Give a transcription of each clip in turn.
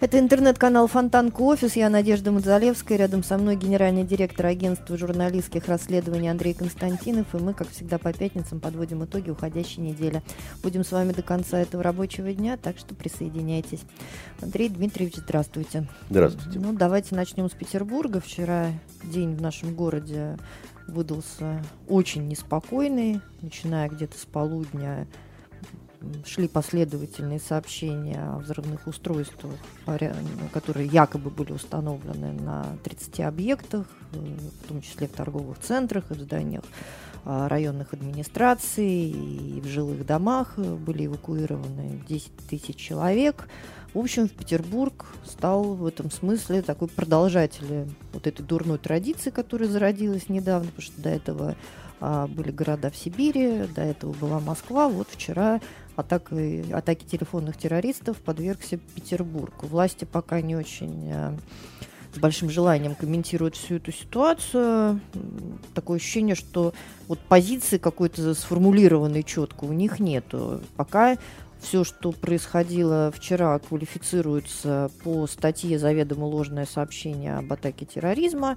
Это интернет-канал Фонтанка Офис. Я Надежда Мадзалевская. Рядом со мной генеральный директор агентства журналистских расследований Андрей Константинов. И мы, как всегда, по пятницам подводим итоги уходящей недели. Будем с вами до конца этого рабочего дня, так что присоединяйтесь. Андрей Дмитриевич, здравствуйте. Здравствуйте. Ну, давайте начнем с Петербурга. Вчера день в нашем городе выдался очень неспокойный, начиная где-то с полудня шли последовательные сообщения о взрывных устройствах, которые якобы были установлены на 30 объектах, в том числе в торговых центрах и в зданиях а, районных администраций и в жилых домах. Были эвакуированы 10 тысяч человек. В общем, в Петербург стал в этом смысле такой продолжателем вот этой дурной традиции, которая зародилась недавно, потому что до этого а, были города в Сибири, до этого была Москва. Вот вчера атакой, атаки телефонных террористов подвергся Петербург. Власти пока не очень а, с большим желанием комментируют всю эту ситуацию. Такое ощущение, что вот позиции какой-то сформулированной четко у них нету. Пока все, что происходило вчера, квалифицируется по статье «Заведомо ложное сообщение об атаке терроризма»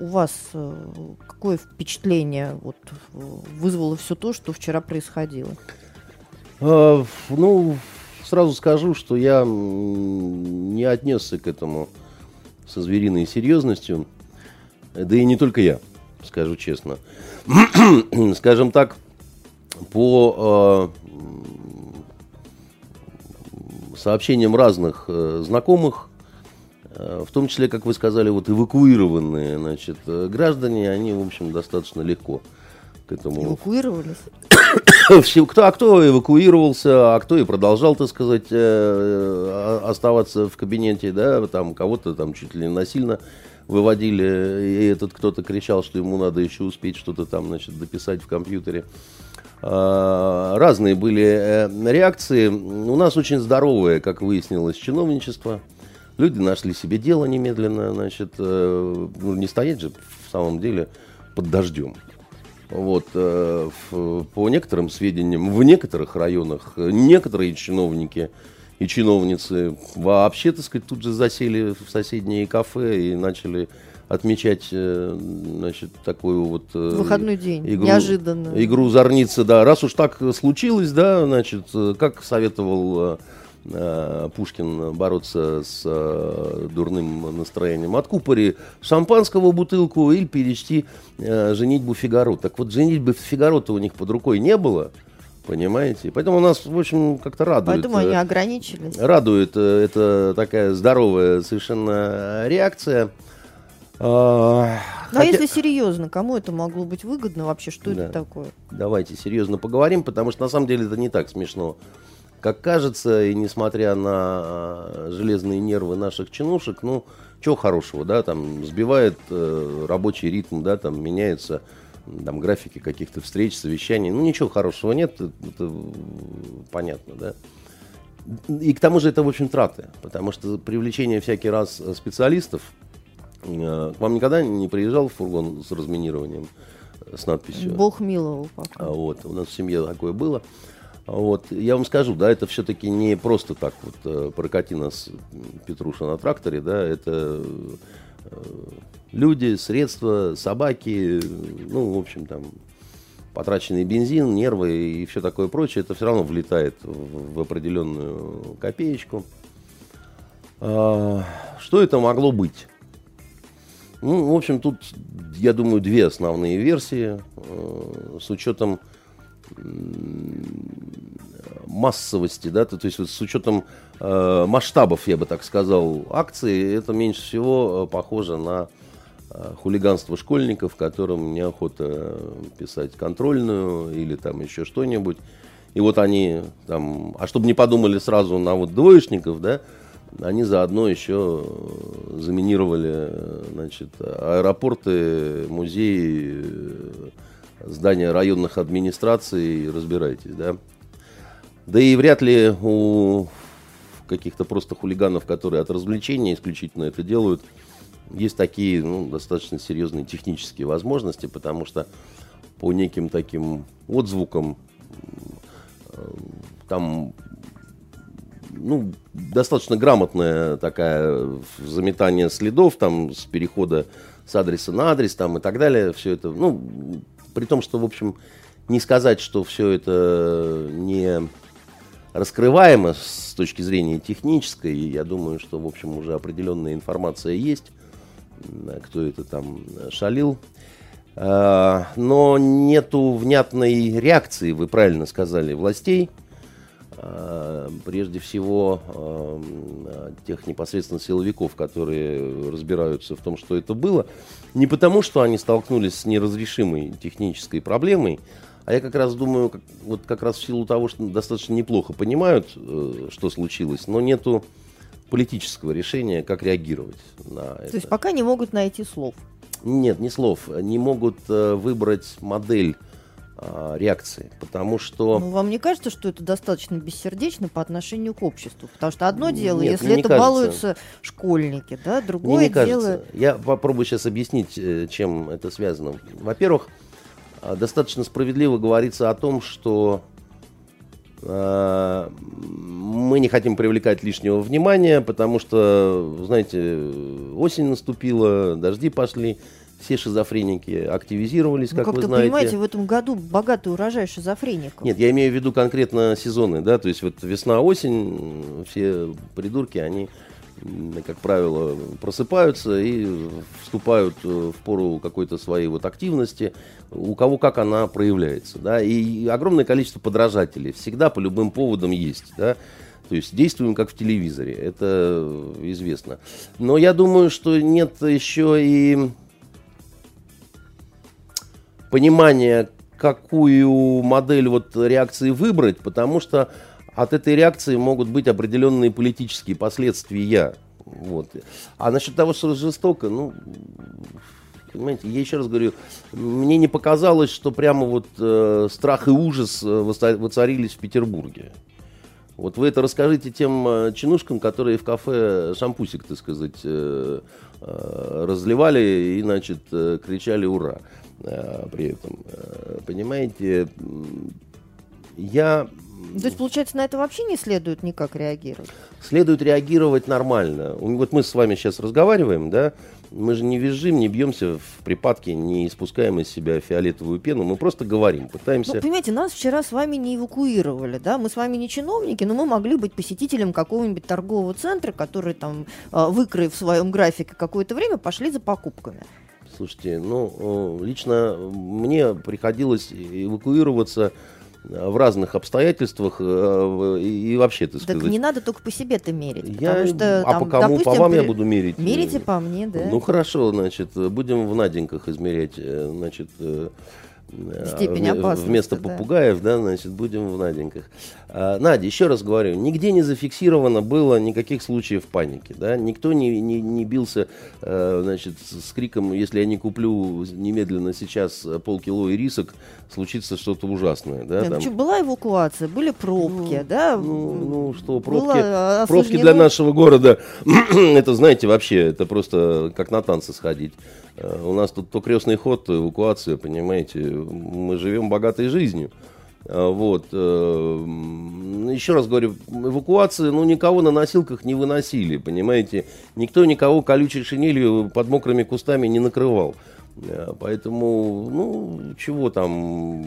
у вас э, какое впечатление вот, вызвало все то, что вчера происходило? А, ну, сразу скажу, что я не отнесся к этому со звериной серьезностью. Да и не только я, скажу честно. Скажем так, по э, сообщениям разных э, знакомых, Э, в том числе, как вы сказали, вот эвакуированные значит, э, граждане, они, в общем, достаточно легко к этому... Эвакуировались? кто, а кто эвакуировался, а кто и продолжал, так сказать, э, оставаться в кабинете, да, там кого-то там чуть ли не насильно выводили, и этот кто-то кричал, что ему надо еще успеть что-то там, значит, дописать в компьютере. А, разные были реакции. У нас очень здоровое, как выяснилось, чиновничество. Люди нашли себе дело немедленно, значит, э, ну, не стоять же в самом деле под дождем. Вот, э, в, по некоторым сведениям, в некоторых районах некоторые чиновники и чиновницы вообще, так сказать, тут же засели в соседние кафе и начали отмечать, э, значит, такую вот... Э, Выходной день, игру, неожиданно. Игру зорницы, да. Раз уж так случилось, да, значит, э, как советовал Э, Пушкин бороться с э, дурным настроением. Откупори шампанского бутылку или перечти э, женитьбу Фигаро. Так вот, женитьбы Фигаро-то у них под рукой не было. Понимаете? Поэтому нас, в общем, как-то радует. Поэтому они ограничились. Радует это такая здоровая совершенно реакция. А, ну, а если серьезно, кому это могло быть выгодно вообще? Что да. это такое? Давайте серьезно поговорим, потому что на самом деле это не так смешно как кажется, и несмотря на а, железные нервы наших чинушек, ну, чего хорошего, да, там сбивает э, рабочий ритм, да, там меняются там графики каких-то встреч, совещаний, ну, ничего хорошего нет, это, это понятно, да. И к тому же это, в общем, траты, потому что привлечение всякий раз специалистов, э, к вам никогда не приезжал фургон с разминированием, э, с надписью? Бог миловал пока. А вот, у нас в семье такое было. Вот, я вам скажу, да, это все-таки не просто так вот э, прокати нас Петруша на тракторе, да, это э, люди, средства, собаки, ну, в общем, там, потраченный бензин, нервы и все такое прочее, это все равно влетает в, в определенную копеечку. А, что это могло быть? Ну, в общем, тут, я думаю, две основные версии э, с учетом массовости, да, то, то есть вот с учетом э, масштабов, я бы так сказал, акции, это меньше всего э, похоже на э, хулиганство школьников, которым неохота писать контрольную или там еще что-нибудь. И вот они там, а чтобы не подумали сразу на вот двоечников, да, они заодно еще заминировали, значит, аэропорты, музеи, здания районных администраций, разбирайтесь, да. Да и вряд ли у каких-то просто хулиганов, которые от развлечения исключительно это делают, есть такие ну, достаточно серьезные технические возможности, потому что по неким таким отзвукам э, там ну, достаточно грамотная такая заметание следов, там, с перехода с адреса на адрес, там, и так далее, все это, ну, при том, что, в общем, не сказать, что все это не раскрываемо с точки зрения технической, я думаю, что, в общем, уже определенная информация есть, кто это там шалил, а, но нету внятной реакции, вы правильно сказали, властей, прежде всего а, тех непосредственно силовиков, которые разбираются в том, что это было, не потому, что они столкнулись с неразрешимой технической проблемой, а я как раз думаю, как, вот как раз в силу того, что достаточно неплохо понимают, э, что случилось, но нету политического решения, как реагировать на То это. То есть пока не могут найти слов. Нет, не слов. Не могут э, выбрать модель э, реакции, потому что... Ну, вам не кажется, что это достаточно бессердечно по отношению к обществу? Потому что одно дело, Нет, если мне не это кажется. балуются школьники, да, Мне другое не кажется. дело... Я попробую сейчас объяснить, э, чем это связано. Во-первых, э, достаточно справедливо говорится о том, что э, мы не хотим привлекать лишнего внимания, потому что, знаете, осень наступила, дожди пошли, все шизофреники активизировались, Ну, как, как вы знаете. понимаете, в этом году богатый урожай шизофреников. Нет, я имею в виду конкретно сезоны, да, то есть вот весна-осень, все придурки, они, как правило, просыпаются и вступают э, в пору какой-то своей вот активности, у кого как она проявляется, да, и огромное количество подражателей всегда по любым поводам есть, да, то есть действуем как в телевизоре, это известно. Но я думаю, что нет еще и понимания, какую модель вот реакции выбрать, потому что от этой реакции могут быть определенные политические последствия. Вот. А насчет того, что жестоко, ну, понимаете, я еще раз говорю, мне не показалось, что прямо вот э, страх и ужас э, воцарились в Петербурге. Вот вы это расскажите тем э, чинушкам, которые в кафе шампусик, так сказать, э, разливали и, значит, кричали «Ура!» Э, при этом. Э, Понимаете, я... То есть, получается, на это вообще не следует никак реагировать? Следует реагировать нормально. Вот мы с вами сейчас разговариваем, да, мы же не визжим, не бьемся в припадке, не испускаем из себя фиолетовую пену, мы просто говорим, пытаемся... Ну, понимаете, нас вчера с вами не эвакуировали, да, мы с вами не чиновники, но мы могли быть посетителем какого-нибудь торгового центра, который там, а, выкроив в своем графике какое-то время, пошли за покупками. Слушайте, ну, э, лично мне приходилось эвакуироваться э, в разных обстоятельствах э, и вообще, так Так сказать. не надо только по себе-то мерить, Я- потому что а там, по кому? допустим, по вам я при- буду мерить? Мерите по мне, да. Ну хорошо, значит, будем в Наденьках измерять, значит, Степень опасности, Вместо да. попугаев, да, значит, будем в Наденьках. А, Надя, еще раз говорю, нигде не зафиксировано было никаких случаев паники, да, никто не, не, не бился, э, значит, с криком, если я не куплю немедленно сейчас полкило ирисок, случится что-то ужасное, да, Нет, там. почему? Была эвакуация, были пробки, Ну, да. Ну, ну что, Было, пробки, а, пробки для нашего города, это, знаете, вообще, это просто как на танцы сходить. Э, У нас тут то крестный ход, то эвакуация, понимаете. Мы живем богатой жизнью. А, Вот. э, Еще раз говорю, эвакуации, ну, никого на носилках не выносили, понимаете. Никто никого колючей шинелью под мокрыми кустами не накрывал. Э, Поэтому, ну, чего там...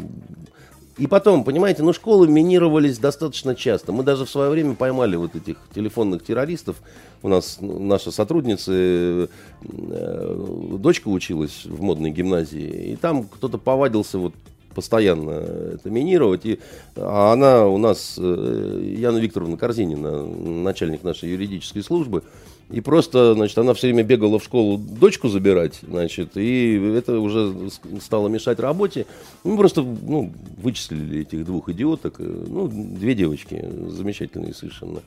И потом, понимаете, ну школы минировались достаточно часто. Мы даже в свое время поймали вот этих телефонных террористов. У нас наша сотрудница, э, э, дочка училась в модной гимназии, и там кто-то повадился вот постоянно это минировать. И, а она у нас, э, Яна Викторовна Корзинина, начальник нашей юридической службы, и просто, значит, она все время бегала в школу дочку забирать, значит, и это уже стало мешать работе. Мы просто, ну, вычислили этих двух идиоток, э, ну, две девочки, замечательные совершенно,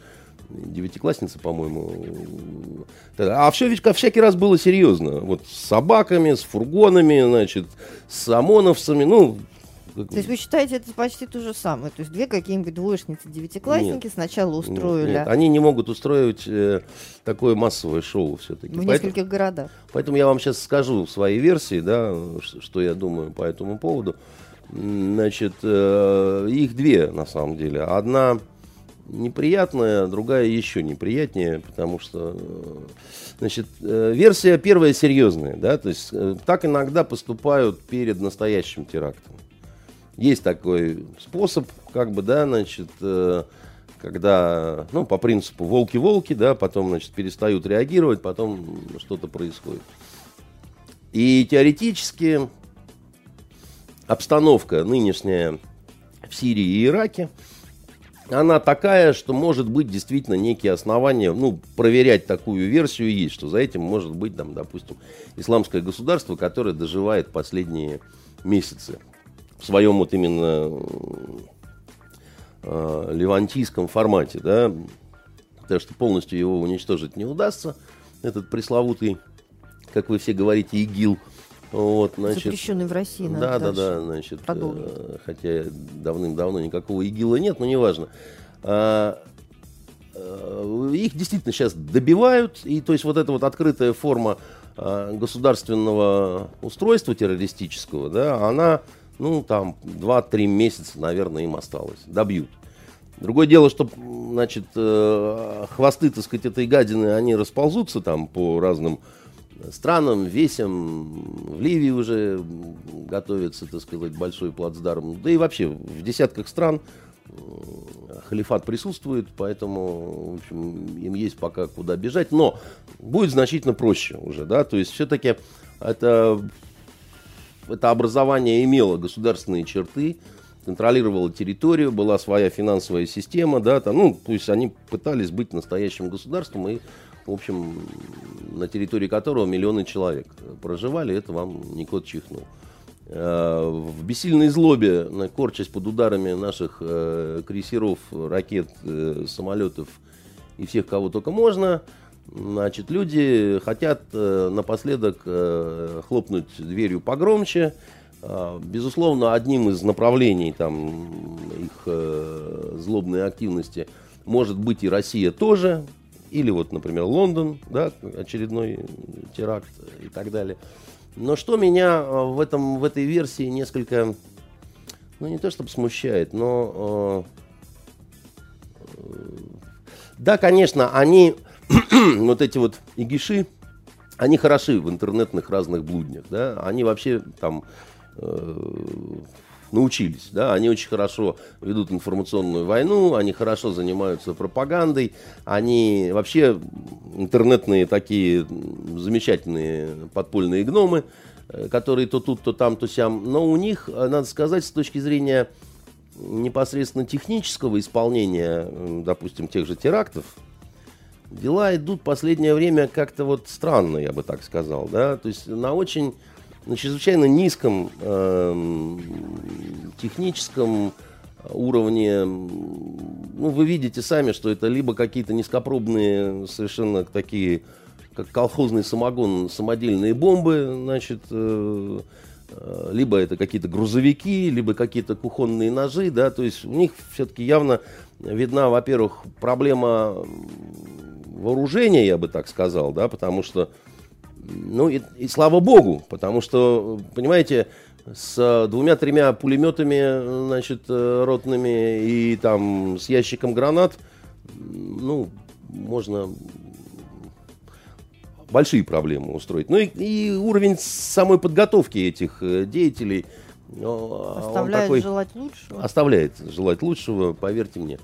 девятиклассницы, по-моему. А все ведь ка- всякий раз было серьезно. Вот с собаками, с фургонами, значит, с ОМОНовцами, ну... То есть вы считаете, это почти то же самое? То есть две какие-нибудь двоечницы, девятиклассники сначала Нет, устроили нет, они не могут устроить э, такое массовое шоу все-таки. в нескольких городах. Поэтому я вам сейчас скажу свои версии, да, что я думаю по этому поводу. Значит, э, их две на самом деле. Одна неприятная, другая еще неприятнее, потому что, э, значит, э, версия первая серьезная, да, то есть э, так иногда поступают перед настоящим терактом. Есть такой способ, как бы, да, значит, когда, ну, по принципу волки-волки, да, потом, значит, перестают реагировать, потом что-то происходит. И теоретически обстановка нынешняя в Сирии и Ираке, она такая, что может быть действительно некие основания, ну, проверять такую версию есть, что за этим может быть, там, допустим, исламское государство, которое доживает последние месяцы в своем вот именно э, левантийском формате, да, так что полностью его уничтожить не удастся, этот пресловутый, как вы все говорите, ИГИЛ – вот, значит, Запрещенный в России. Да, да, да, значит, э, хотя давным-давно никакого ИГИЛа нет, но неважно. А, э, их действительно сейчас добивают, и то есть вот эта вот открытая форма а, государственного устройства террористического, да, она, ну, там, 2-3 месяца, наверное, им осталось, добьют. Другое дело, что, значит, э, хвосты, так сказать, этой гадины, они расползутся там по разным странам, весям. В Ливии уже готовится, так сказать, большой плацдарм. Да и вообще в десятках стран э, халифат присутствует, поэтому, в общем, им есть пока куда бежать. Но будет значительно проще уже, да, то есть все-таки это, это образование имело государственные черты, контролировало территорию, была своя финансовая система, да, там, ну, то есть они пытались быть настоящим государством и в общем, на территории которого миллионы человек проживали, это вам не кот чихнул. Э, в бессильной злобе, корчась под ударами наших э, крейсеров, ракет, э, самолетов и всех, кого только можно, значит, люди хотят напоследок хлопнуть дверью погромче. Безусловно, одним из направлений там, их злобной активности может быть и Россия тоже, или вот, например, Лондон, да, очередной теракт и так далее. Но что меня э, в, этом, в этой версии несколько, ну не то чтобы смущает, но... Э, да, конечно, они, вот эти вот игиши, они хороши в интернетных разных блуднях, да, они вообще там э, научились. Да? Они очень хорошо ведут информационную войну, они хорошо занимаются пропагандой, они вообще интернетные такие замечательные подпольные гномы, э, которые то тут, то там, то сям. Но у них, э, надо сказать, с точки зрения непосредственно технического исполнения, допустим, тех же терактов, дела идут последнее время как-то вот странно, я бы так сказал, да, то есть на очень на чрезвычайно низком э, техническом уровне. Ну, вы видите сами, что это либо какие-то низкопробные, совершенно такие, как колхозный самогон, самодельные бомбы, значит, э, э, либо это какие-то грузовики, либо какие-то кухонные ножи, да, то есть у них все-таки явно видна, во-первых, проблема вооружения, я бы так сказал, да, потому что ну и, и слава богу, потому что, понимаете, с двумя-тремя пулеметами, значит, э, ротными и там с ящиком гранат, ну, можно большие проблемы устроить. Ну и, и уровень самой подготовки этих э, деятелей оставляет такой, желать лучшего. Оставляет желать лучшего, поверьте мне.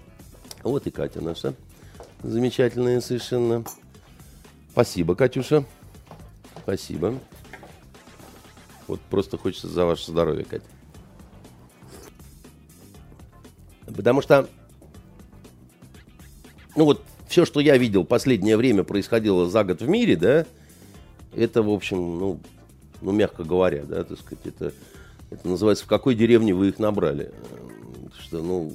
Вот и Катя наша замечательная совершенно. Спасибо, Катюша. Спасибо. Вот просто хочется за ваше здоровье, Катя. Потому что, ну вот, все, что я видел последнее время происходило за год в мире, да, это, в общем, ну, ну мягко говоря, да, так сказать, это, это называется, в какой деревне вы их набрали. Что, ну,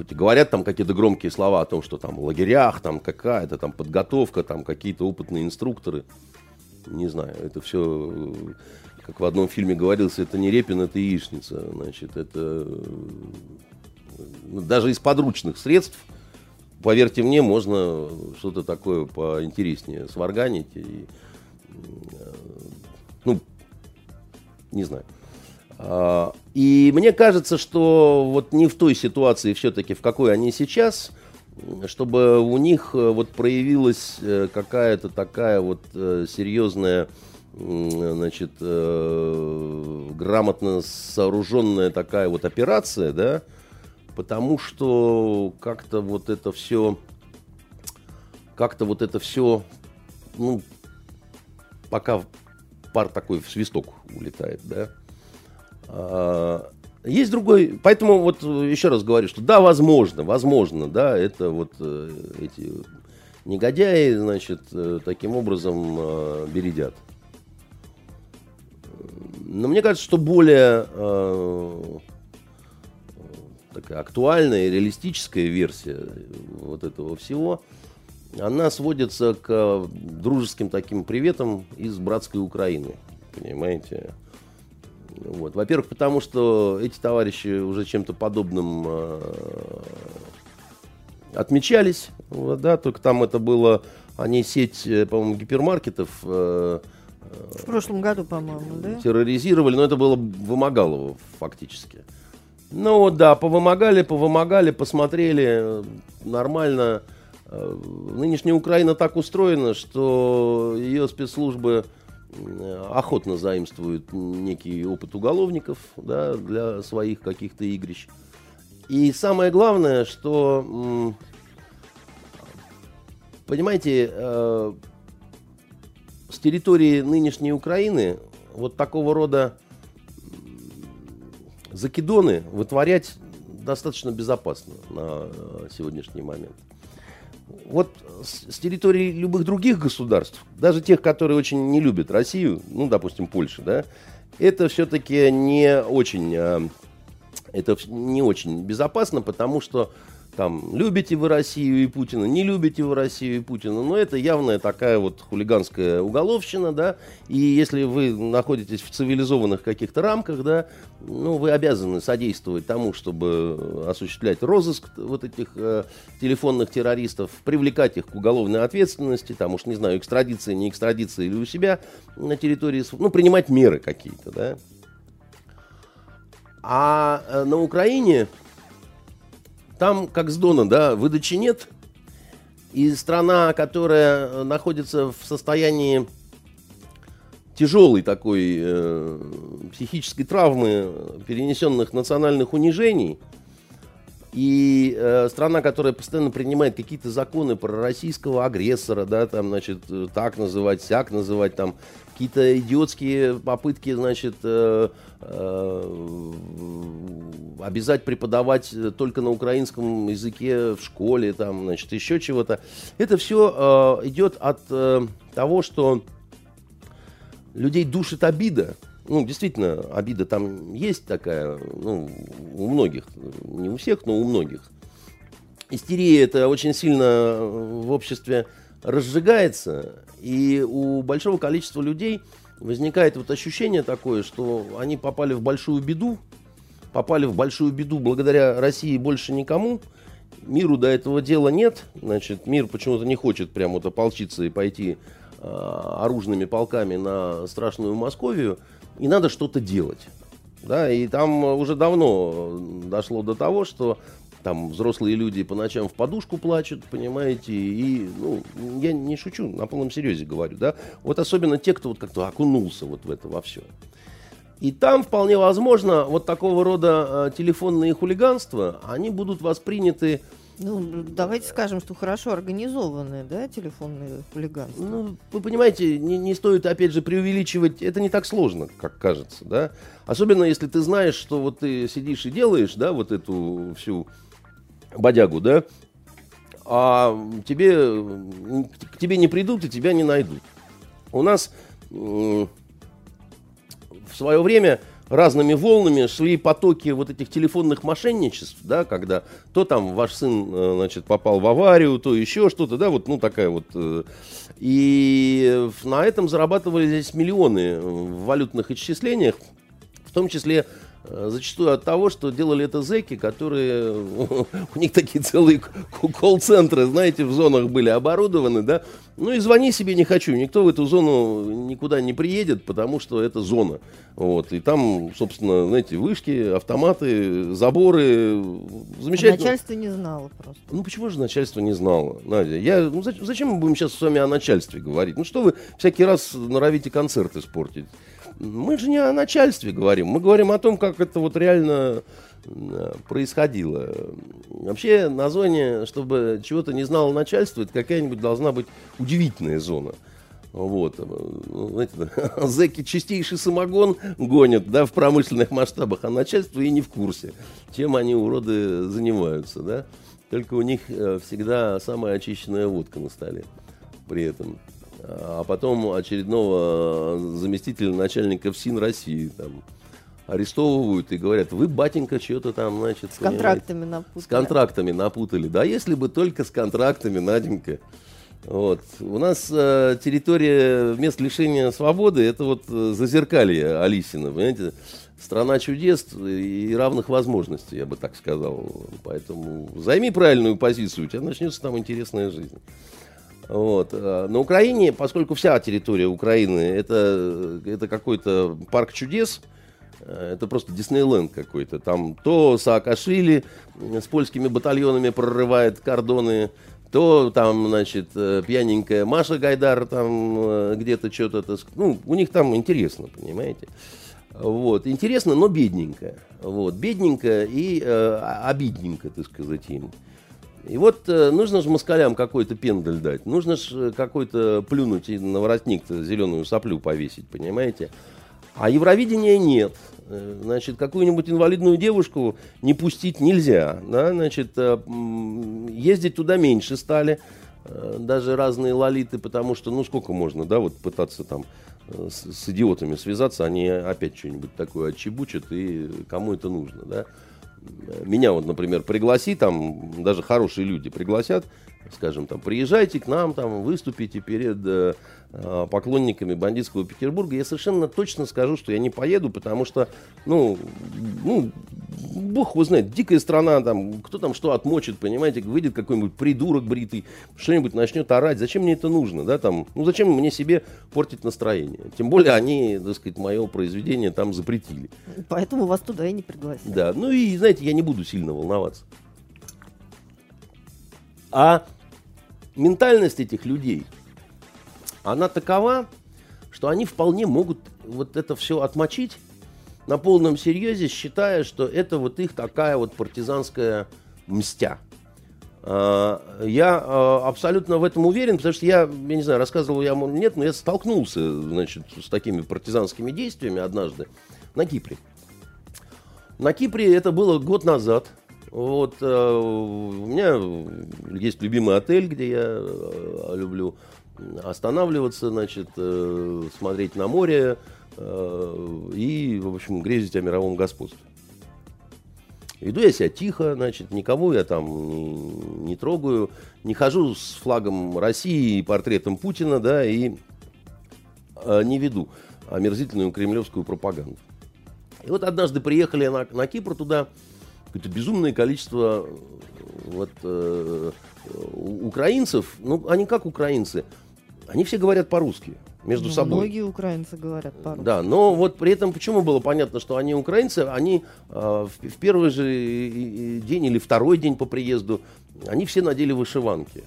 и говорят там какие-то громкие слова о том, что там в лагерях, там какая-то там подготовка, там какие-то опытные инструкторы – не знаю, это все, как в одном фильме говорилось, это не Репин, это яичница. Значит, это ну, даже из подручных средств, поверьте мне, можно что-то такое поинтереснее сварганить. И, ну, не знаю. А, и мне кажется, что вот не в той ситуации все-таки, в какой они сейчас, чтобы у них э, вот проявилась э, какая-то такая вот э, серьезная, значит, грамотно сооруженная такая вот операция, да, потому что как-то вот это все, как-то вот это все, ну, пока пар такой в свисток улетает, да. А, есть другой, поэтому вот еще раз говорю, что да, возможно, возможно, да, это вот э, эти негодяи, значит, э, таким образом э, бередят. Но мне кажется, что более э, такая актуальная и реалистическая версия вот этого всего, она сводится к дружеским таким приветам из братской Украины. Понимаете? Вот. Во-первых, потому что эти товарищи уже чем-то подобным э, отмечались, вот, да, только там это было, они сеть, э, по-моему, гипермаркетов э, в прошлом году, по-моему, да? Терроризировали, но это было вымогалово фактически. Ну вот, да, повымогали, повымогали, посмотрели, нормально. Э, нынешняя Украина так устроена, что ее спецслужбы Э, охотно заимствуют некий опыт уголовников да, для своих каких-то игрищ. И самое главное, что, понимаете, э, с территории нынешней Украины вот такого рода закидоны вытворять достаточно безопасно на э, сегодняшний момент вот с, территории любых других государств, даже тех, которые очень не любят Россию, ну, допустим, Польша, да, это все-таки не очень, а, это не очень безопасно, потому что там, любите вы Россию и Путина, не любите вы Россию и Путина, но это явная такая вот хулиганская уголовщина, да, и если вы находитесь в цивилизованных каких-то рамках, да, ну, вы обязаны содействовать тому, чтобы осуществлять розыск вот этих э, телефонных террористов, привлекать их к уголовной ответственности, там уж, не знаю, экстрадиция, не экстрадиция или у себя на территории, ну, принимать меры какие-то, да. А э, на Украине там, как с Дона, да, выдачи нет. И страна, которая э, находится в состоянии тяжелой такой э, психической травмы, перенесенных национальных унижений, и э, страна, которая постоянно принимает какие-то законы про российского агрессора, да, там, значит, э, так называть, сяк называть, там, какие-то идиотские попытки, значит, э, э, обязать преподавать только на украинском языке в школе, там, значит, еще чего-то. Это все э, идет от э, того, что людей душит обида. Ну, действительно, обида там есть такая, ну, у многих, не у всех, но у многих. Истерия это очень сильно в обществе разжигается, и у большого количества людей возникает вот ощущение такое, что они попали в большую беду, попали в большую беду благодаря России больше никому, миру до этого дела нет, значит, мир почему-то не хочет прямо вот ополчиться и пойти э, оружными полками на страшную Московию, и надо что-то делать. Да, и там уже давно дошло до того, что там взрослые люди по ночам в подушку плачут, понимаете, и, ну, я не шучу, на полном серьезе говорю, да, вот особенно те, кто вот как-то окунулся вот в это во все. И там вполне возможно вот такого рода э, телефонные хулиганства, они будут восприняты ну, давайте скажем, что хорошо организованные, да, телефонные хулиганства. Ну, вы понимаете, не, не стоит, опять же, преувеличивать. Это не так сложно, как кажется, да. Особенно, если ты знаешь, что вот ты сидишь и делаешь, да, вот эту всю бодягу, да, а тебе, к тебе не придут и тебя не найдут. У нас в свое время разными волнами шли потоки вот этих телефонных мошенничеств, да, когда то там ваш сын, э, значит, попал в аварию, то еще что-то, да, вот, ну, такая вот. Э, и на этом зарабатывались миллионы в валютных исчислениях, в том числе зачастую от того, что делали это зэки, которые... У них такие целые колл-центры, знаете, в зонах были оборудованы, да. Ну и звони себе не хочу. Никто в эту зону никуда не приедет, потому что это зона. Вот. И там, собственно, знаете, вышки, автоматы, заборы. Замечательно. А начальство не знало просто. Ну почему же начальство не знало, Надя? Я, ну, зачем мы будем сейчас с вами о начальстве говорить? Ну что вы всякий раз норовите концерты испортить? Мы же не о начальстве говорим, мы говорим о том, как это вот реально происходило. Вообще на зоне, чтобы чего-то не знало начальство, это какая-нибудь должна быть удивительная зона. Вот, ну, знаете, зэки чистейший самогон гонят, да, в промышленных масштабах, а начальство и не в курсе, чем они, уроды, занимаются, да. Только у них э, всегда самая очищенная водка на столе при этом а потом очередного заместителя начальника ФСИН России там арестовывают и говорят, вы, батенька, что-то там, значит... С контрактами напутали. С контрактами напутали. Да, если бы только с контрактами, Наденька. Вот. У нас э, территория мест лишения свободы, это вот э, зазеркалье Алисина, понимаете? Страна чудес и равных возможностей, я бы так сказал. Поэтому займи правильную позицию, у тебя начнется там интересная жизнь. Вот. Э, на Украине, поскольку вся территория Украины это, это какой-то парк чудес, э, это просто Диснейленд какой-то. Там то Саакашвили с польскими батальонами прорывает кордоны, то там, значит, э, пьяненькая Маша Гайдар там где-то что-то... Ну, у них там интересно, понимаете? Вот. Интересно, но бедненько. Вот. Бедненько и э, обидненько, так сказать, им. И вот э, нужно же москалям какой-то пендель дать. Нужно же э, какой-то плюнуть и на воротник зеленую соплю повесить, понимаете? А Евровидения нет. Э, значит, какую-нибудь инвалидную девушку не пустить нельзя. Да? Значит, э, ездить туда меньше стали. Э, даже разные лолиты, потому что, ну, сколько можно, да, вот пытаться там э, с, с идиотами связаться, они опять что-нибудь такое отчебучат, и кому это нужно, да меня вот, например, пригласи, там даже хорошие люди пригласят, скажем, там, приезжайте к нам, там, выступите перед э, э, поклонниками бандитского Петербурга, я совершенно точно скажу, что я не поеду, потому что, ну, ну, бог его знает, дикая страна, там, кто там что отмочит, понимаете, выйдет какой-нибудь придурок бритый, что-нибудь начнет орать, зачем мне это нужно, да, там, ну, зачем мне себе портить настроение, тем более они, так сказать, мое произведение там запретили. Поэтому вас туда и не пригласили. Да, ну и, знаете, я не буду сильно волноваться. А ментальность этих людей, она такова, что они вполне могут вот это все отмочить на полном серьезе, считая, что это вот их такая вот партизанская мстя. А, я а, абсолютно в этом уверен, потому что я, я не знаю, рассказывал я, нет, но я столкнулся, значит, с такими партизанскими действиями однажды на Кипре. На Кипре это было год назад. Вот э, у меня есть любимый отель, где я э, люблю останавливаться, значит, э, смотреть на море и, в общем, грезить о мировом господстве. Веду я себя тихо, значит, никого я там не, не трогаю, не хожу с флагом России и портретом Путина, да, и не веду омерзительную кремлевскую пропаганду. И вот однажды приехали на, на Кипр туда, какое-то безумное количество вот, э, украинцев, ну, они как украинцы, они все говорят по-русски между ну, собой. Многие украинцы говорят по-русски. Да, но вот при этом почему было понятно, что они украинцы, они э, в, в первый же день или второй день по приезду, они все надели вышиванки.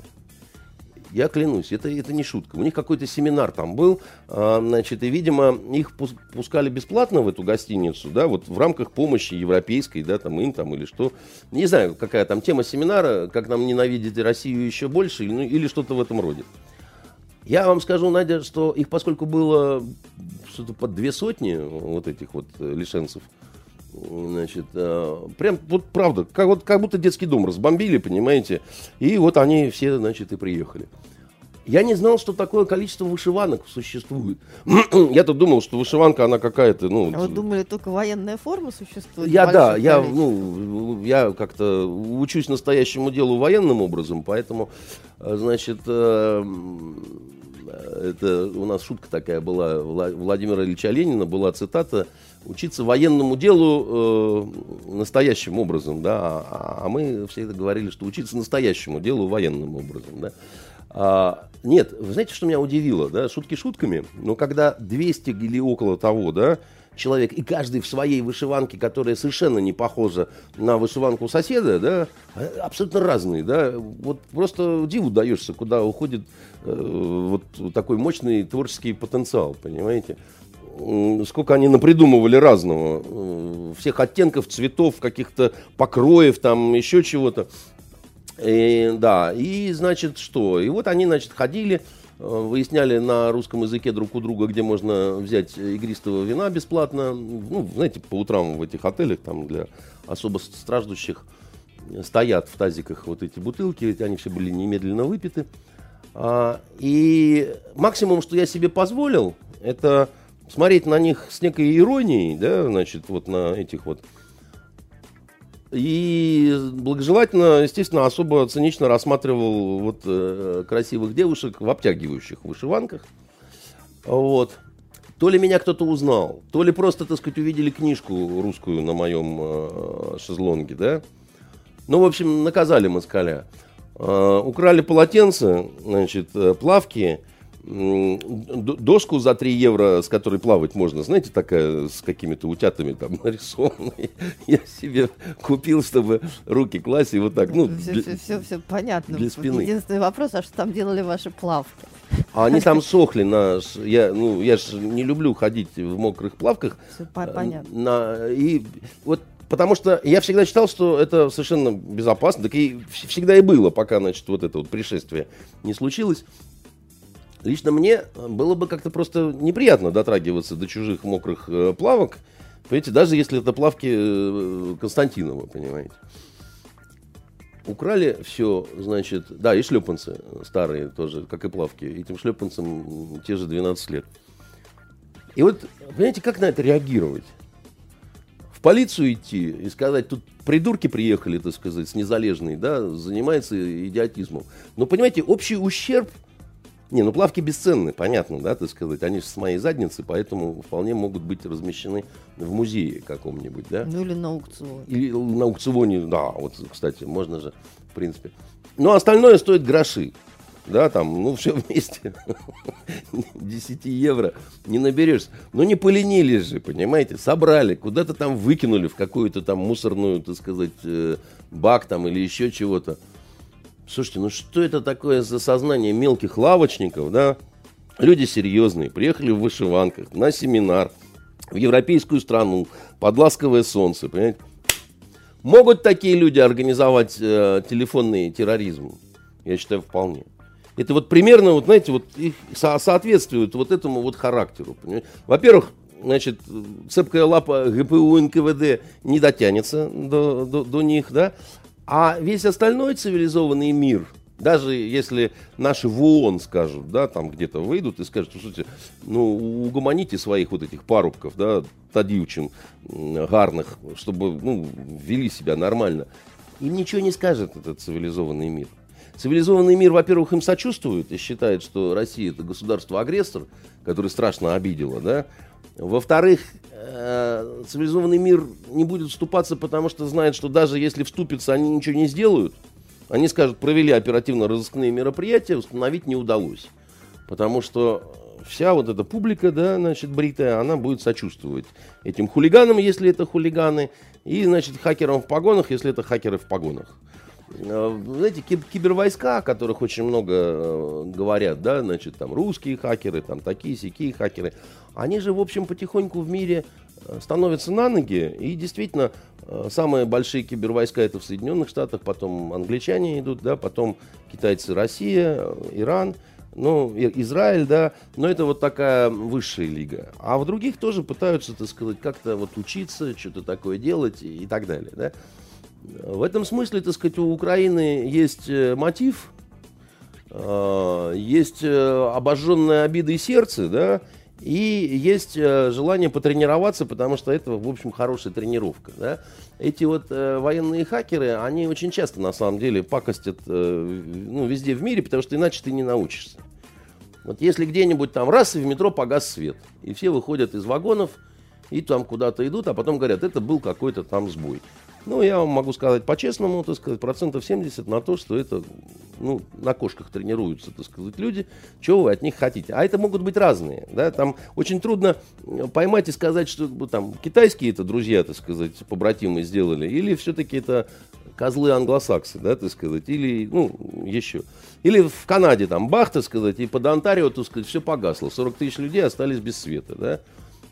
Я клянусь, это, это не шутка. У них какой-то семинар там был, а, значит, и, видимо, их пускали бесплатно в эту гостиницу, да, вот в рамках помощи европейской, да, там им там или что. Не знаю, какая там тема семинара, как нам ненавидеть Россию еще больше, ну, или что-то в этом роде. Я вам скажу, Надя, что их, поскольку было что-то под две сотни вот этих вот э, лишенцев, Значит, э, прям вот правда, как, вот, как будто детский дом разбомбили, понимаете, и вот они все, значит, и приехали. Я не знал, что такое количество вышиванок существует. Я-то думал, что вышиванка, она какая-то, ну... А вы думали, только военная форма существует? Я, да, я, ну, я как-то учусь настоящему делу военным образом, поэтому, э, значит, э, это у нас шутка такая была, Владимира Ильича Ленина была цитата «Учиться военному делу э, настоящим образом», да, а, а мы всегда говорили, что учиться настоящему делу военным образом, да. А, нет, вы знаете, что меня удивило, да, шутки шутками, но когда 200 или около того, да, человек, и каждый в своей вышиванке, которая совершенно не похожа на вышиванку соседа, да, э, абсолютно разные, да, вот просто диву даешься, куда уходит э, вот такой мощный творческий потенциал, понимаете. Сколько они напридумывали разного, э, всех оттенков, цветов, каких-то покроев, там еще чего-то. И, да, и значит что? И вот они, значит, ходили, Э, выясняли на русском языке друг у друга, где можно взять игристого вина бесплатно. Ну, знаете, по утрам в этих отелях там для особо страждущих стоят в тазиках вот эти бутылки, ведь они все были немедленно выпиты. А, и максимум, что я себе позволил, это смотреть на них с некой иронией, да, значит, вот на этих вот и благожелательно, естественно, особо цинично рассматривал вот э, красивых девушек в обтягивающих вышиванках. Вот. То ли меня кто-то узнал, то ли просто, так сказать, увидели книжку русскую на моем э, шезлонге, да. Ну, в общем, наказали москаля. Э, украли полотенце, значит, э, плавки, доску за 3 евро, с которой плавать можно, знаете, такая с какими-то утятами там нарисованной. Я себе купил, чтобы руки класть и вот так, ну, все, для, все, все, все понятно. Для спины. Единственный вопрос, а что там делали ваши плавки? А они там сохли на... Я, ну, я же не люблю ходить в мокрых плавках. Все понятно. На, и вот Потому что я всегда считал, что это совершенно безопасно. Так и всегда и было, пока, значит, вот это вот пришествие не случилось. Лично мне было бы как-то просто неприятно дотрагиваться до чужих мокрых э, плавок, понимаете, даже если это плавки э, Константинова, понимаете. Украли все, значит, да, и шлепанцы старые тоже, как и плавки. Этим шлепанцам те же 12 лет. И вот, понимаете, как на это реагировать? В полицию идти и сказать, тут придурки приехали, так сказать, с незалежной, да, занимаются идиотизмом. Но, понимаете, общий ущерб – не, ну плавки бесценны, понятно, да, так сказать. Они же с моей задницы, поэтому вполне могут быть размещены в музее каком-нибудь, да. Ну или на аукционе. Или на аукционе, да, вот, кстати, можно же, в принципе. Но остальное стоит гроши. Да, там, ну, все вместе. 10 евро не наберешься. Но не поленились же, понимаете, собрали, куда-то там выкинули в какую-то там мусорную, так сказать, э, бак там или еще чего-то. Слушайте, ну что это такое за сознание мелких лавочников, да? Люди серьезные, приехали в вышиванках на семинар в европейскую страну под ласковое солнце, понимаете? Могут такие люди организовать э, телефонный терроризм? Я считаю, вполне. Это вот примерно, вот знаете, вот их со соответствует вот этому вот характеру. Во-первых, значит, цепкая лапа ГПУ НКВД не дотянется до, до, до них, да. А весь остальной цивилизованный мир, даже если наши в ООН скажут, да, там где-то выйдут и скажут, слушайте, ну, угомоните своих вот этих парубков, да, тадивчин, гарных, чтобы, ну, вели себя нормально. Им ничего не скажет этот цивилизованный мир. Цивилизованный мир, во-первых, им сочувствует и считает, что Россия это государство-агрессор, который страшно обидело, да. Во-вторых, э, цивилизованный мир не будет вступаться, потому что знает, что даже если вступится, они ничего не сделают. Они скажут, провели оперативно-розыскные мероприятия, установить не удалось. Потому что вся вот эта публика, да, значит, бритая, она будет сочувствовать этим хулиганам, если это хулиганы, и, значит, хакерам в погонах, если это хакеры в погонах. Э, знаете, кибервойска, о которых очень много э, говорят, да, значит, там русские хакеры, там такие, сякие хакеры, они же, в общем, потихоньку в мире э, становятся на ноги, и действительно, самые большие кибервойска это в Соединенных Штатах, потом англичане идут, да, потом китайцы, Россия, Иран, ну, Израиль, да, но это вот такая высшая лига. А в других тоже пытаются, так сказать, как-то вот учиться, что-то такое делать и так далее, да. В этом смысле, так сказать, у Украины есть э, мотив, э, есть э, обожженная обидой сердце, да, и есть желание потренироваться, потому что это, в общем, хорошая тренировка. Да? Эти вот э, военные хакеры, они очень часто, на самом деле, пакостят э, ну, везде в мире, потому что иначе ты не научишься. Вот если где-нибудь там раз и в метро погас свет, и все выходят из вагонов и там куда-то идут, а потом говорят, это был какой-то там сбой. Ну, я вам могу сказать по-честному, так сказать, процентов 70 на то, что это, ну, на кошках тренируются, так сказать, люди. Чего вы от них хотите? А это могут быть разные, да, там очень трудно поймать и сказать, что ну, там китайские это друзья, так сказать, побратимы сделали, или все-таки это козлы англосаксы, да, так сказать, или, ну, еще. Или в Канаде там бах, так сказать, и под Онтарио, так сказать, все погасло. 40 тысяч людей остались без света, да.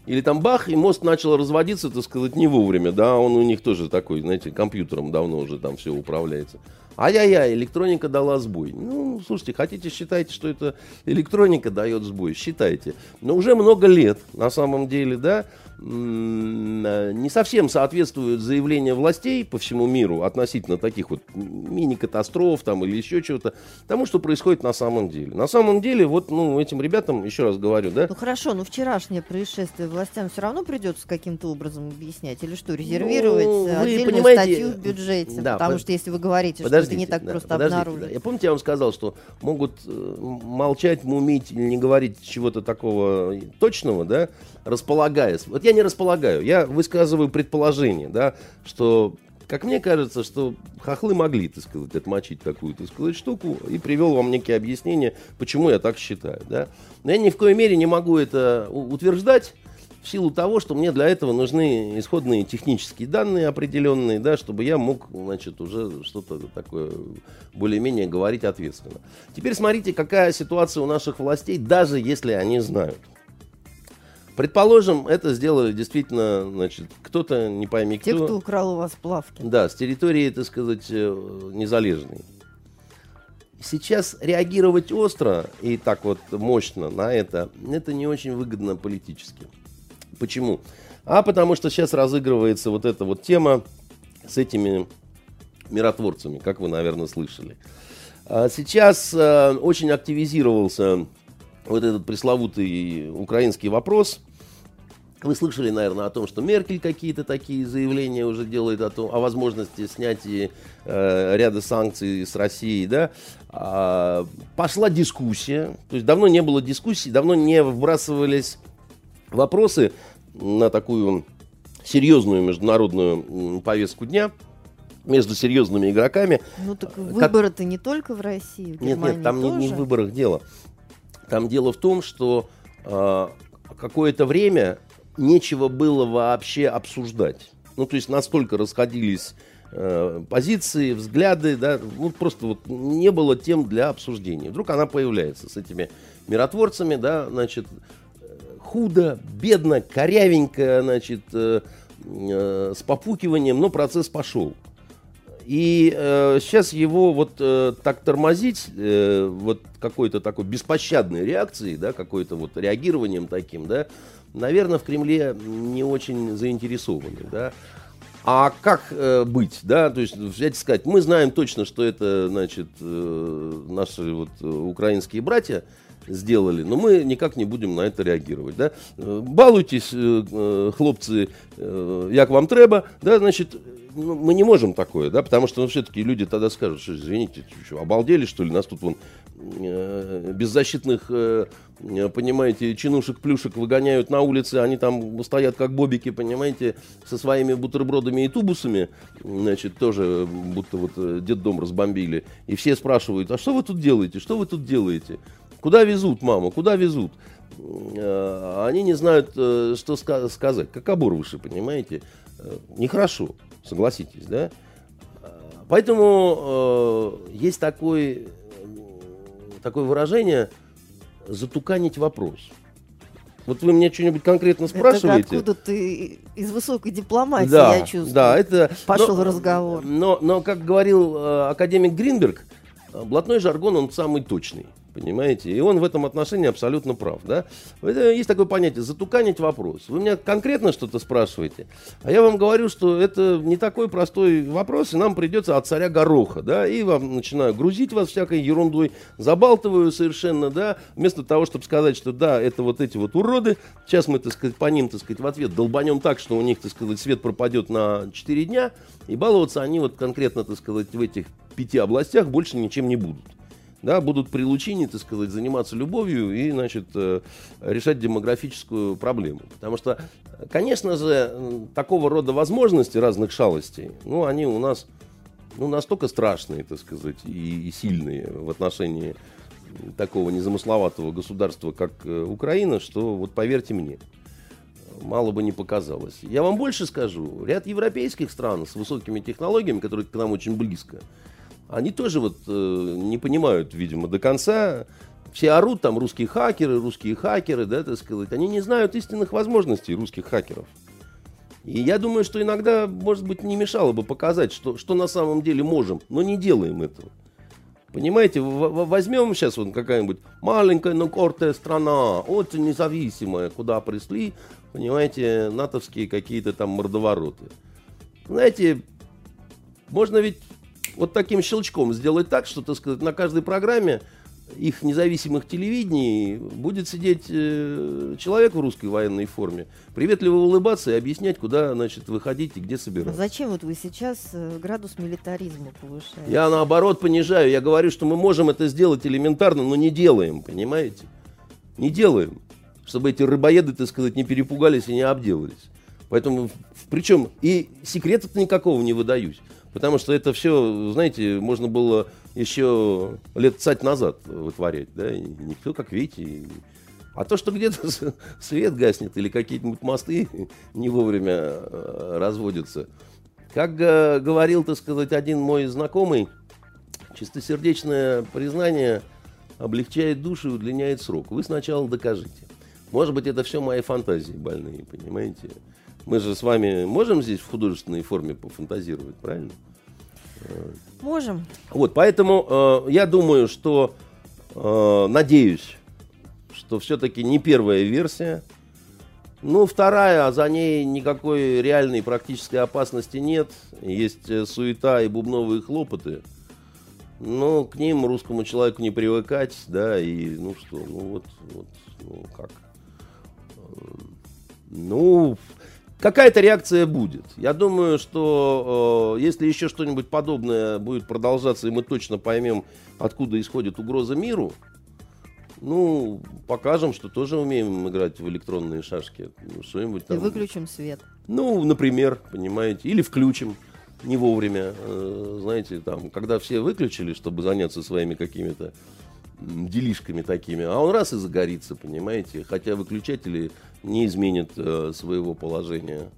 Или там бах, и мост начал разводиться, так сказать, не вовремя, да, он у них тоже такой, знаете, компьютером давно уже там все управляется. Ай-яй-яй, электроника дала сбой. Ну, слушайте, хотите, считайте, что это электроника дает сбой, считайте. Но уже много лет, на самом деле, да, не совсем соответствуют заявления властей по всему миру относительно таких вот мини-катастроф там или еще чего-то тому, что происходит на самом деле. На самом деле, вот, ну, этим ребятам, еще раз говорю, да. Ну, хорошо, но вчерашнее происшествие властям все равно придется каким-то образом объяснять или что, резервировать ну, отдельную понимаете, статью в бюджете? Да, потому под... что если вы говорите, что это не так да, просто обнаружить. Да. Я помните, я вам сказал, что могут э, молчать, мумить или не говорить чего-то такого точного, да, располагаясь. Вот я не располагаю, я высказываю предположение, да, что, как мне кажется, что хохлы могли, так сказать, отмочить такую, так сказать, штуку, и привел вам некие объяснения, почему я так считаю, да. Но я ни в коей мере не могу это утверждать, в силу того, что мне для этого нужны исходные технические данные определенные, да, чтобы я мог, значит, уже что-то такое более-менее говорить ответственно. Теперь смотрите, какая ситуация у наших властей, даже если они знают. Предположим, это сделали действительно, значит, кто-то, не пойми кто. Те, кто украл у вас плавки. Да, с территории, так сказать, э, незалежной. Сейчас реагировать остро и так вот мощно на это, это не очень выгодно политически. Почему? А потому что сейчас разыгрывается вот эта вот тема с этими миротворцами, как вы, наверное, слышали. А сейчас э, очень активизировался вот этот пресловутый украинский вопрос. Вы слышали, наверное, о том, что Меркель какие-то такие заявления уже делает о, том, о возможности снятия э, ряда санкций с Россией, да. А, пошла дискуссия, то есть давно не было дискуссий, давно не вбрасывались вопросы на такую серьезную международную повестку дня между серьезными игроками. Ну так выборы-то как... не только в России, в Нет, нет, там тоже. Не, не в выборах дело. Там дело в том, что э, какое-то время нечего было вообще обсуждать. Ну, то есть настолько расходились э, позиции, взгляды, да, ну, просто вот не было тем для обсуждения. Вдруг она появляется с этими миротворцами, да, значит, худо, бедно, корявенько, значит, э, э, с попукиванием, но процесс пошел. И э, сейчас его вот э, так тормозить, э, вот какой-то такой беспощадной реакцией, да, какой-то вот реагированием таким, да, наверное, в Кремле не очень заинтересованы, да. А как э, быть, да, то есть взять и сказать, мы знаем точно, что это, значит, э, наши вот э, украинские братья сделали, но мы никак не будем на это реагировать, да. Э, балуйтесь, э, э, хлопцы, э, як вам треба, да, значит, ну, мы не можем такое, да, потому что ну, все-таки люди тогда скажут, что, извините, что, обалдели, что ли, нас тут вон э, беззащитных, э, понимаете, чинушек-плюшек выгоняют на улице, они там стоят как бобики, понимаете, со своими бутербродами и тубусами, значит, тоже будто вот э, дом разбомбили, и все спрашивают, а что вы тут делаете, что вы тут делаете? Куда везут, мама, куда везут? Э, они не знают, э, что сказать, как оборвыши, понимаете? Нехорошо согласитесь, да? Поэтому э, есть такой, такое выражение «затуканить вопрос». Вот вы меня что-нибудь конкретно спрашиваете. Это откуда ты из высокой дипломатии, да, я чувствую. Да, это... Пошел но, разговор. Но, но, как говорил э, академик Гринберг, блатной жаргон, он самый точный. Понимаете? И он в этом отношении абсолютно прав. Да? Это есть такое понятие затуканить вопрос. Вы меня конкретно что-то спрашиваете, а я вам говорю, что это не такой простой вопрос, и нам придется от царя гороха. Да? И вам начинаю грузить вас всякой ерундой, забалтываю совершенно, да, вместо того, чтобы сказать, что да, это вот эти вот уроды, сейчас мы, так сказать, по ним, так сказать, в ответ долбанем так, что у них, так сказать, свет пропадет на 4 дня, и баловаться они вот конкретно, так сказать, в этих пяти областях больше ничем не будут. Да, будут при лучине, так сказать, заниматься любовью и, значит, э, решать демографическую проблему. Потому что, конечно же, такого рода возможности разных шалостей, ну, они у нас ну, настолько страшные, так сказать, и, и сильные в отношении такого незамысловатого государства, как э, Украина, что вот поверьте мне, мало бы не показалось. Я вам больше скажу, ряд европейских стран с высокими технологиями, которые к нам очень близко, они тоже вот э, не понимают, видимо, до конца. Все орут там русские хакеры, русские хакеры, да, так сказать. Они не знают истинных возможностей русских хакеров. И я думаю, что иногда, может быть, не мешало бы показать, что, что на самом деле можем, но не делаем этого. Понимаете, возьмем сейчас вот какая-нибудь маленькая, но кортая страна, очень независимая, куда пришли, понимаете, натовские какие-то там мордовороты. Знаете, можно ведь вот таким щелчком сделать так, что, так сказать, на каждой программе их независимых телевидений будет сидеть э, человек в русской военной форме, приветливо улыбаться и объяснять, куда, значит, выходить и где собираться. А зачем вот вы сейчас э, градус милитаризма повышаете? Я наоборот понижаю. Я говорю, что мы можем это сделать элементарно, но не делаем, понимаете? Не делаем. Чтобы эти рыбоеды, так сказать, не перепугались и не обделались. Поэтому, причем, и секрета никакого не выдаюсь. Потому что это все, знаете, можно было еще лет цать назад вытворять, да, и никто, как видите, а то, что где-то свет гаснет или какие-нибудь мосты не вовремя э, разводятся. Как говорил, так сказать, один мой знакомый, чистосердечное признание облегчает душу и удлиняет срок. Вы сначала докажите. Может быть, это все мои фантазии больные, понимаете? Мы же с вами можем здесь в художественной форме пофантазировать, правильно? Можем. Вот, поэтому э, я думаю, что, э, надеюсь, что все-таки не первая версия. Ну, вторая, а за ней никакой реальной практической опасности нет. Есть э, суета и бубновые хлопоты. Но к ним русскому человеку не привыкать, да, и ну что, ну вот, вот, ну как. Ну, какая-то реакция будет. Я думаю, что э, если еще что-нибудь подобное будет продолжаться, и мы точно поймем, откуда исходит угроза миру, ну, покажем, что тоже умеем играть в электронные шашки. Ну, что-нибудь там. И выключим свет. Ну, например, понимаете, или включим не вовремя. Э, знаете, там, когда все выключили, чтобы заняться своими какими-то делишками такими, а он раз и загорится, понимаете, хотя выключатели не изменят э, своего положения.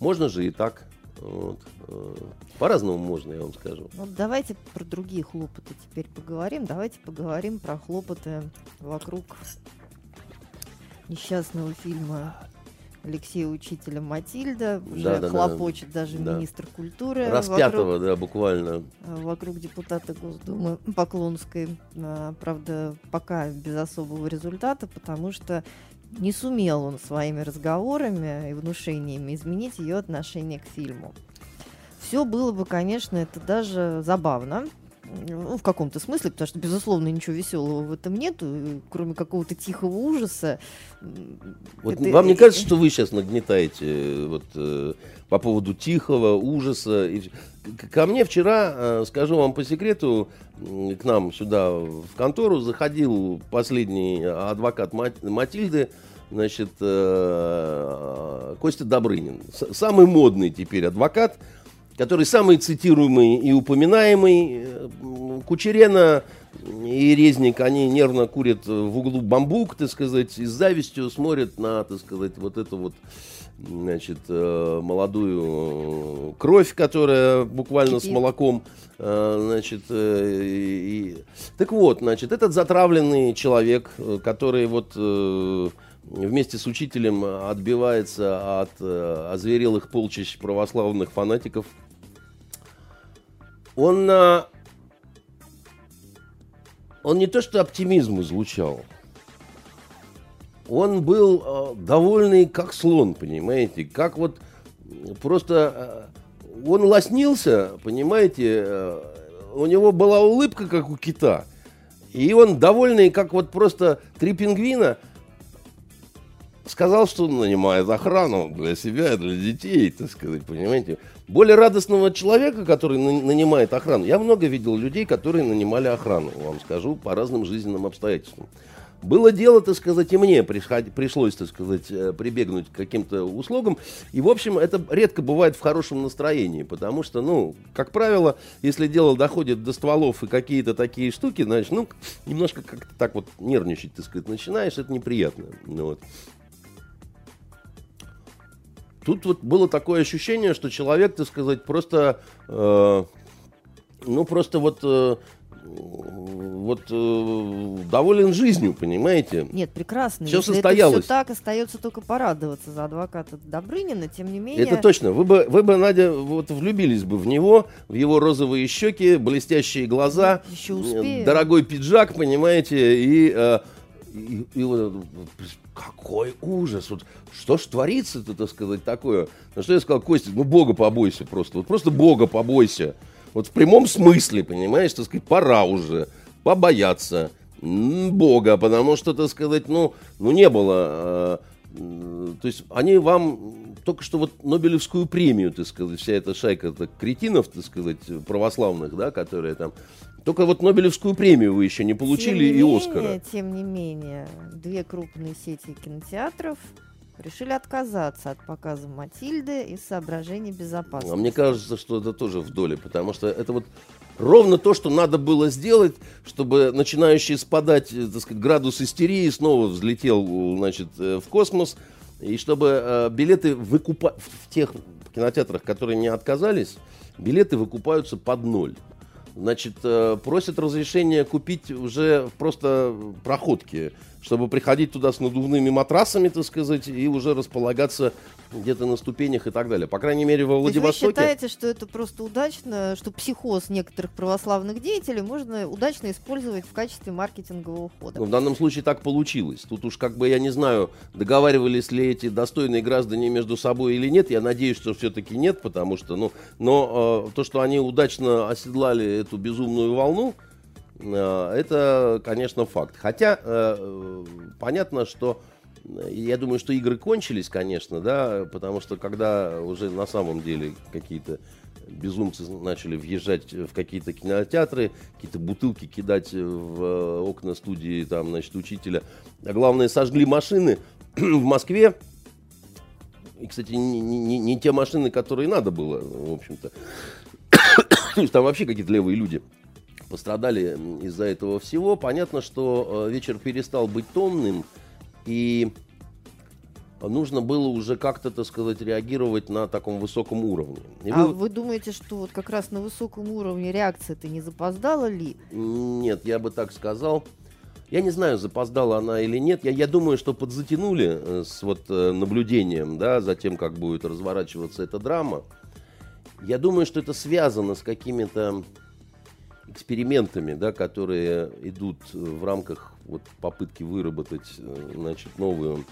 Можно же и так. Вот. Э, по-разному можно, я вам скажу. Ну, давайте про другие хлопоты теперь поговорим. Давайте поговорим про хлопоты вокруг несчастного фильма Алексея Учителя Матильда, уже да, да, хлопочет да. даже да. министр культуры. Распятого, вокруг, да, буквально. Э, вокруг депутата Госдумы Поклонской. Э, правда, пока без особого результата, потому что не сумел он своими разговорами и внушениями изменить ее отношение к фильму. Все было бы, конечно, это даже забавно, ну, в каком-то смысле, потому что, безусловно, ничего веселого в этом нет, кроме какого-то тихого ужаса. Вот это... Вам не кажется, что вы сейчас нагнетаете э, вот, э, по поводу тихого ужаса? И... Ко мне вчера, э, скажу вам по секрету, к нам сюда в контору заходил последний адвокат Матильды, значит, э, Костя Добрынин. Самый модный теперь адвокат – который самый цитируемый и упоминаемый. Э, Кучерена и Резник, они нервно курят в углу бамбук, так сказать, и с завистью смотрят на, так сказать, вот эту вот значит, э, молодую кровь, которая буквально с молоком, э, значит, и... так вот, значит, этот затравленный человек, который вот вместе с учителем отбивается от озверелых полчищ православных фанатиков, он, он не то что оптимизм излучал, он был а, довольный как слон, понимаете, как вот просто а, он лоснился, понимаете, у него была улыбка, как у кита, и он довольный, как вот просто три пингвина, сказал, что нанимает охрану для себя и для детей, так сказать, понимаете. Более радостного человека, который нанимает охрану. Я много видел людей, которые нанимали охрану, вам скажу, по разным жизненным обстоятельствам. Было дело, так сказать, и мне пришлось, так сказать, э, прибегнуть к каким-то услугам. И, в общем, это редко бывает в хорошем настроении, потому что, ну, как правило, если дело доходит до стволов и какие-то такие штуки, значит, ну, немножко как-то так вот нервничать, так сказать, начинаешь, это неприятно. Ну, вот. Тут вот было такое ощущение, что человек, так сказать, просто, э, ну, просто вот... Э, вот э, доволен жизнью, понимаете? Нет, прекрасно. Все Если состоялось. Это все так, остается только порадоваться за адвоката Добрынина, тем не менее... Это точно. Вы бы, вы бы, Надя, вот влюбились бы в него, в его розовые щеки, блестящие глаза, Еще успею. дорогой пиджак, понимаете, и... Э, и, и вот какой ужас! Вот что ж творится-то, так сказать, такое? На что я сказал, Костя, ну Бога побойся просто. Вот просто Бога побойся. Вот в прямом смысле, понимаешь, так сказать, пора уже побояться Бога, потому что, так сказать, ну, ну не было. Э, то есть они вам только что вот Нобелевскую премию, так сказать, вся эта шайка так, кретинов, так сказать, православных, да, которые там только вот Нобелевскую премию вы еще не получили тем не и менее, Оскара. Тем не менее, две крупные сети кинотеатров решили отказаться от показа Матильды из соображений безопасности. А мне кажется, что это тоже в доле, потому что это вот ровно то, что надо было сделать, чтобы начинающий спадать, э, так сказать, градус истерии снова взлетел, значит, э, в космос, и чтобы э, билеты выкупать в тех кинотеатрах, которые не отказались, билеты выкупаются под ноль значит, э, просят разрешения купить уже просто проходки, чтобы приходить туда с надувными матрасами, так сказать, и уже располагаться где-то на ступенях и так далее. По крайней мере, во Владивостоке... вы считаете, что это просто удачно, что психоз некоторых православных деятелей можно удачно использовать в качестве маркетингового хода? Ну, в данном случае так получилось. Тут уж как бы, я не знаю, договаривались ли эти достойные граждане между собой или нет. Я надеюсь, что все-таки нет, потому что, ну, но э, то, что они удачно оседлали эту безумную волну, э, это, конечно, факт. Хотя э, понятно, что я думаю, что игры кончились, конечно, да, потому что когда уже на самом деле какие-то безумцы начали въезжать в какие-то кинотеатры, какие-то бутылки кидать в э, окна студии, там, значит, учителя, а главное, сожгли машины в Москве, и, кстати, не, не, не те машины, которые надо было, в общем-то. Там вообще какие-то левые люди пострадали из-за этого всего. Понятно, что э, вечер перестал быть томным, и нужно было уже как-то, так сказать, реагировать на таком высоком уровне. И а вы... вы думаете, что вот как раз на высоком уровне реакция-то не запоздала ли? Нет, я бы так сказал. Я не знаю, запоздала она или нет. Я, я думаю, что подзатянули э, с вот э, наблюдением, да, за тем, как будет разворачиваться эта драма. Я думаю, что это связано с какими-то экспериментами, да, которые идут в рамках вот, попытки выработать э, значит, новую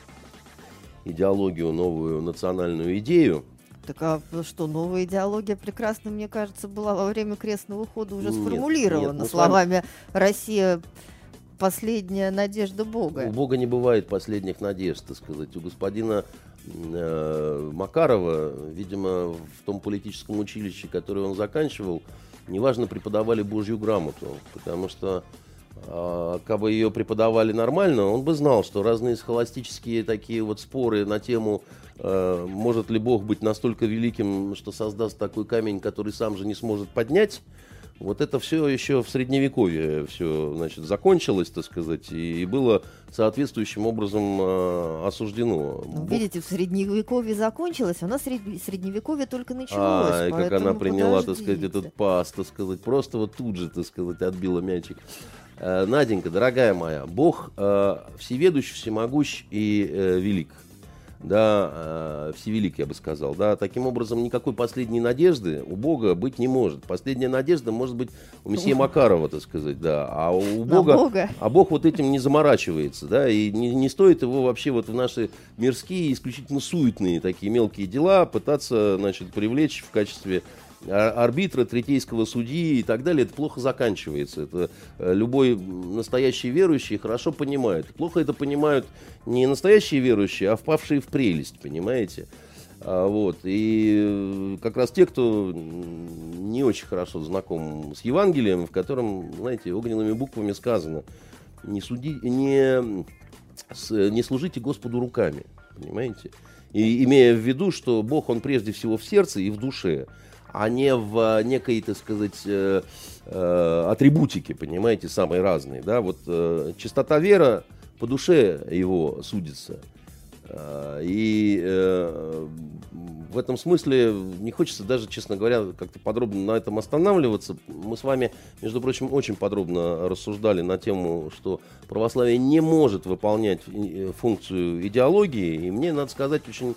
идеологию, новую национальную идею. Так а что, новая идеология прекрасно, мне кажется, была во время крестного хода уже сформулирована нет, ну, словами «Россия последняя надежда Бога». У Бога не бывает последних надежд, так сказать. У господина Макарова, видимо, в том политическом училище, которое он заканчивал, неважно, преподавали Божью грамоту, потому что а, как бы ее преподавали нормально, он бы знал, что разные схоластические такие вот споры на тему, э, может ли Бог быть настолько великим, что создаст такой камень, который сам же не сможет поднять, вот это все еще в средневековье все, значит, закончилось, так сказать, и было соответствующим образом э, осуждено. Ну, видите, в средневековье закончилось, а у нас средневековье только началось. А, и как она приняла, так сказать, этот пас, так сказать, просто вот тут же, так сказать, отбила мячик. Э, Наденька, дорогая моя, Бог э, всеведущ, всемогущ и э, велик да, э, всевелик, я бы сказал, да, таким образом никакой последней надежды у Бога быть не может. Последняя надежда может быть у месье Макарова, так сказать, да, а у Бога, Бога, а Бог вот этим не заморачивается, да, и не, не стоит его вообще вот в наши мирские, исключительно суетные такие мелкие дела пытаться, значит, привлечь в качестве арбитра, третейского судьи и так далее, это плохо заканчивается. Это э, любой настоящий верующий хорошо понимает. Плохо это понимают не настоящие верующие, а впавшие в прелесть, понимаете? А, вот. И э, как раз те, кто не очень хорошо знаком с Евангелием, в котором, знаете, огненными буквами сказано, не, суди, не, не служите Господу руками, понимаете? И имея в виду, что Бог, Он прежде всего в сердце и в душе, а не в некой, так сказать, э, э, атрибутике, понимаете, самые разные. Да? Вот э, чистота вера по душе его судится – Э, и э, в этом смысле не хочется даже, честно говоря, как-то подробно на этом останавливаться. Мы с вами, между прочим, очень подробно рассуждали на тему, что православие не может выполнять э, функцию идеологии. И мне, надо сказать, очень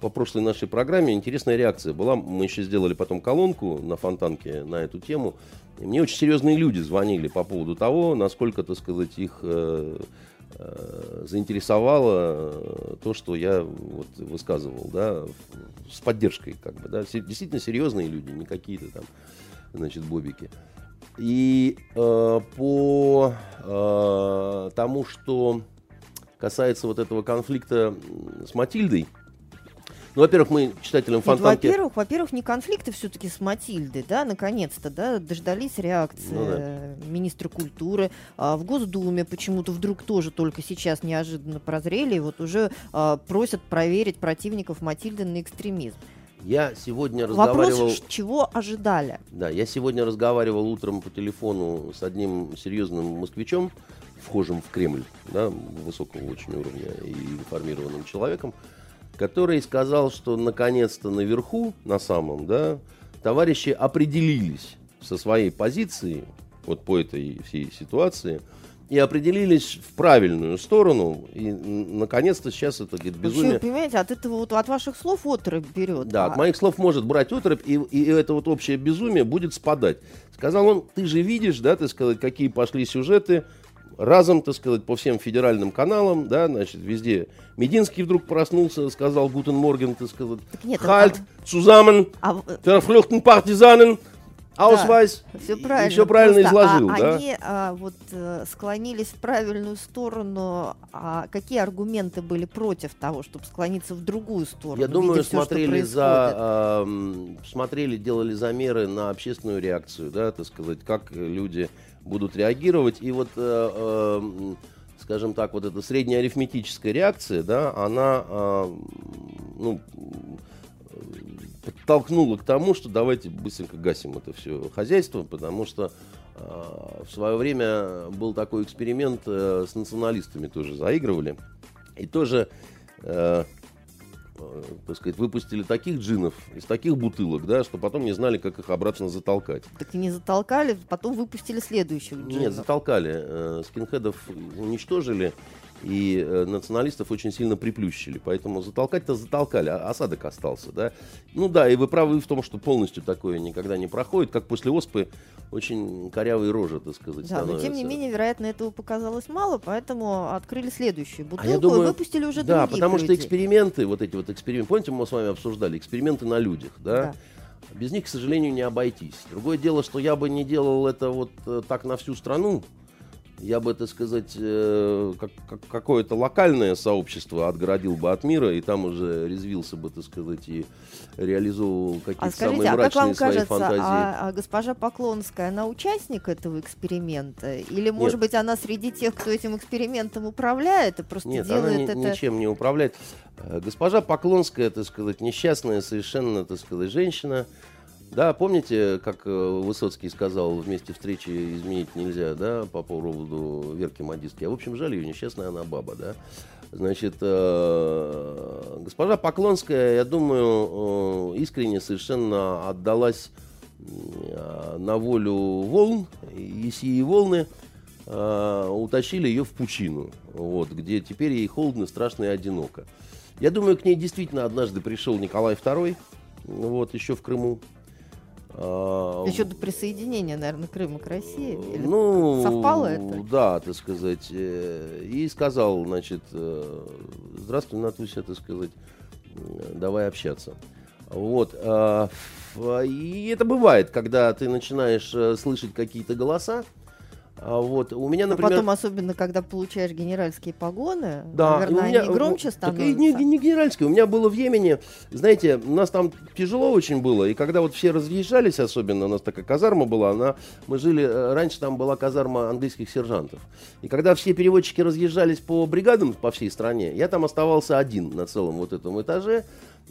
по прошлой нашей программе интересная реакция была. Мы еще сделали потом колонку на Фонтанке на эту тему. И мне очень серьезные люди звонили по поводу того, насколько, так сказать, их Э, заинтересовало э, то, что я вот высказывал, да, с поддержкой, как бы, да, действительно серьезные люди, не какие-то там, значит, бобики. И э, по э, тому, что касается вот этого конфликта с Матильдой, ну, во-первых, мы читателям Фонтанки... Во-первых, во-первых, не конфликты все-таки с Матильдой, да, наконец-то, да, дождались реакции ну, да. министра культуры. А в Госдуме почему-то вдруг тоже только сейчас неожиданно прозрели, и вот уже а, просят проверить противников Матильды на экстремизм. Я сегодня разговаривал... Вопрос, чего ожидали? Да, я сегодня разговаривал утром по телефону с одним серьезным москвичом, вхожим в Кремль, да, высокого очень уровня и информированным человеком который сказал, что наконец-то наверху, на самом, да, товарищи определились со своей позицией, вот по этой всей ситуации, и определились в правильную сторону, и наконец-то сейчас это говорит, безумие... Почему, понимаете, от этого вот, от ваших слов отрыв берет. Да, а... от моих слов может брать отрыв, и, и это вот общее безумие будет спадать. Сказал он, ты же видишь, да, ты сказать, какие пошли сюжеты, разом, так сказать, по всем федеральным каналам, да, значит, везде. Мединский вдруг проснулся, сказал Guten Morgen, так сказать, Halt, а... Zusammen, verfluchten Partisanen, Ausweis. Все правильно. И все правильно Просто, изложил, а, да? Они а, вот э, склонились в правильную сторону. А какие аргументы были против того, чтобы склониться в другую сторону? Я думаю, все, смотрели за, э, смотрели, делали замеры на общественную реакцию, да, так сказать, как люди будут реагировать. И вот, э, э, скажем так, вот эта средняя арифметическая реакция, да, она э, ну, подтолкнула к тому, что давайте быстренько гасим это все хозяйство, потому что э, в свое время был такой эксперимент э, с националистами тоже заигрывали. И тоже э, так сказать, выпустили таких джинов из таких бутылок, да, что потом не знали, как их обратно затолкать. Так и не затолкали, потом выпустили следующих джинов. Нет, затолкали. Э, скинхедов уничтожили, и э, националистов очень сильно приплющили. Поэтому затолкать-то затолкали, а осадок остался, да. Ну да, и вы правы в том, что полностью такое никогда не проходит, как после оспы очень корявые рожи, так сказать, Да, становятся. но тем не менее, вероятно, этого показалось мало, поэтому открыли следующую бутылку а я думаю, и выпустили уже Да, других потому людей. что эксперименты, вот эти вот эксперименты, помните, мы с вами обсуждали, эксперименты на людях, да? да. Без них, к сожалению, не обойтись. Другое дело, что я бы не делал это вот э, так на всю страну, я бы, так сказать, э, как, как, какое-то локальное сообщество отгородил бы от мира, и там уже резвился бы, так сказать, и реализовывал какие-то а скажите, самые мрачные а как вам свои кажется, фантазии. А, а госпожа Поклонская, она участник этого эксперимента? Или, может Нет. быть, она среди тех, кто этим экспериментом управляет и просто Нет, делает она это... ничем не управляет. Э, госпожа Поклонская, так сказать, несчастная совершенно, так сказать, женщина, да, помните, как э, Высоцкий сказал вместе встречи изменить нельзя, да, по поводу Верки Модистки. А в общем, жаль ее, несчастная она баба, да. Значит, э, госпожа Поклонская, я думаю, э, искренне совершенно отдалась на волю волн, и сии волны утащили ее в пучину, вот, где теперь ей холодно, страшно и одиноко. Я думаю, к ней действительно однажды пришел Николай II, вот, еще в Крыму, а, Еще до присоединения, наверное, Крыма к России? Или ну, совпало это? Да, так сказать. Э, и сказал, значит, э, здравствуй, Натуся, так сказать, давай общаться. Вот. э, ф- И это бывает, когда ты начинаешь э, слышать какие-то голоса. А Вот. У меня, А например... потом, особенно, когда получаешь генеральские погоны, Да, наверное, у меня, они громче так становятся. и не, не генеральская. У меня было в Йемене, знаете, у нас там тяжело очень было, и когда вот все разъезжались, особенно у нас такая казарма была, она, мы жили, э, раньше там была казарма английских сержантов. И когда все переводчики разъезжались по бригадам по всей стране, я там оставался один на целом вот этом этаже.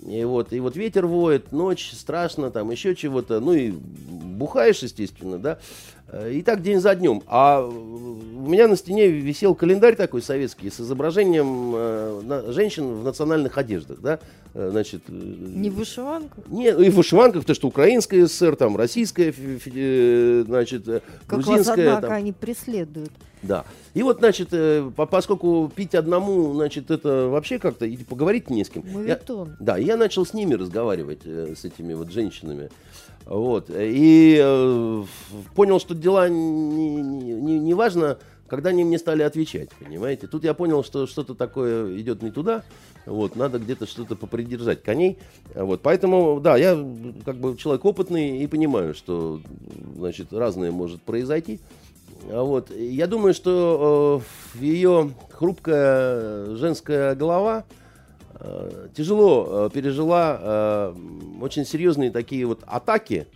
И вот, и вот ветер воет, ночь, страшно, там еще чего-то. Ну и бухаешь, естественно, да. Э, И так день за днем. А у меня на стене висел календарь такой советский с изображением э, женщин в национальных одеждах, да. Э, Значит, э, Не в вышиванку? не, и в вышиванках, то, что украинская СССР, там, российская, э, значит, э, Как вас, грузинская. однако, там. они преследуют. Да. И вот, значит, э, по- поскольку пить одному, значит, это вообще как-то, и поговорить не с кем. Я- Мавитон. да, я начал с ними разговаривать, э, с этими вот женщинами. Вот. И э, в- понял, что дела не, не, не- не важно, когда они мне стали отвечать, понимаете. Тут я понял, что что-то такое идет не туда. Вот, надо где-то что-то попридержать коней. Вот, поэтому, да, я как бы человек опытный и понимаю, что, значит, разное может произойти. А Вот. Я думаю, что э, ее хрупкая женская голова э, тяжело э, пережила э, очень серьезные такие вот атаки,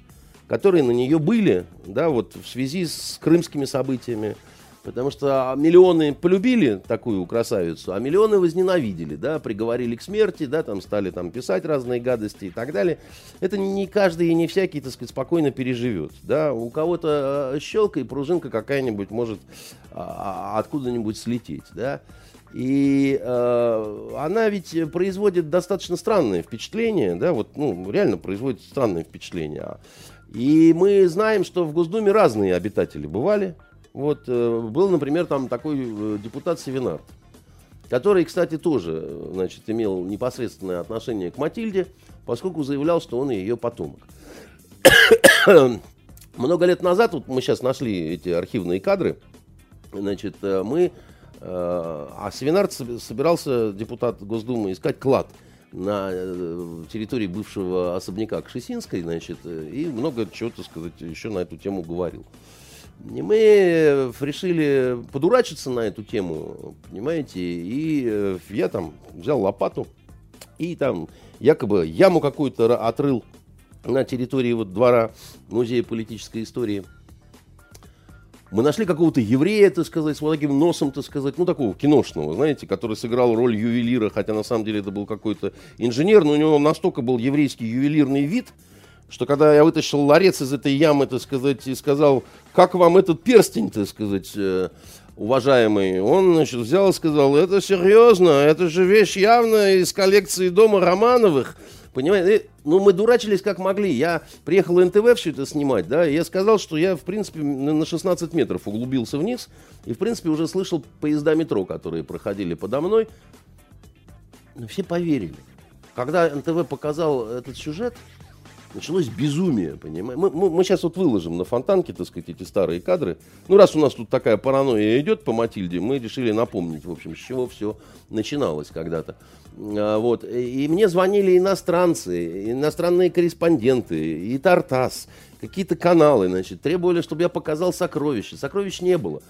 которые на нее были, да, вот в связи с крымскими событиями. Потому что миллионы полюбили такую красавицу, а миллионы возненавидели, да, приговорили к смерти, да, там стали там писать разные гадости и так далее. Это не каждый и не всякий, так сказать, спокойно переживет, да. У кого-то э, щелка и пружинка какая-нибудь может а, а, откуда-нибудь слететь, да. И э, она ведь производит достаточно странное впечатление, да, вот, ну, реально производит странное впечатление. И мы знаем, что в Госдуме разные обитатели бывали. Вот, э, был, например, там такой э, депутат Севинард, который, кстати, тоже, значит, имел непосредственное отношение к Матильде, поскольку заявлял, что он ее потомок. Много лет назад, вот мы сейчас нашли эти архивные кадры, значит, э, мы, а Севинард соб- собирался, депутат Госдумы, искать клад на территории бывшего особняка Кшесинской, значит, и много чего, так сказать, еще на эту тему говорил. И мы э, решили подурачиться на эту тему, понимаете, и э, я там взял лопату и там якобы яму какую-то отрыл на территории вот двора музея политической истории. Мы нашли какого-то еврея, так сказать, с вот таким носом, так сказать, ну, такого киношного, знаете, который сыграл роль ювелира, хотя на самом деле это был какой-то инженер, но у него настолько был еврейский ювелирный вид, что когда я вытащил ларец из этой ямы, так сказать, и сказал, как вам этот перстень, так сказать, э, уважаемый, он, значит, взял и сказал, это серьезно, это же вещь явно из коллекции дома Романовых. Понимаете, э, ну мы дурачились как могли. Я приехал НТВ все это снимать, да, и я сказал, что я, в принципе, на 16 метров углубился вниз, и, в принципе, уже слышал поезда метро, которые проходили подо мной. Но все поверили. Когда НТВ показал этот сюжет, началось безумие, понимаете. Мы, мы, мы сейчас вот выложим на фонтанке, так сказать, эти старые кадры. Ну, раз у нас тут такая паранойя идет по Матильде, мы решили напомнить, в общем, с чего все начиналось когда-то. А, Вот. И мне звонили иностранцы, иностранные корреспонденты, и Тартас, какие-то каналы, значит, требовали, чтобы я показал сокровища. Сокровищ не было.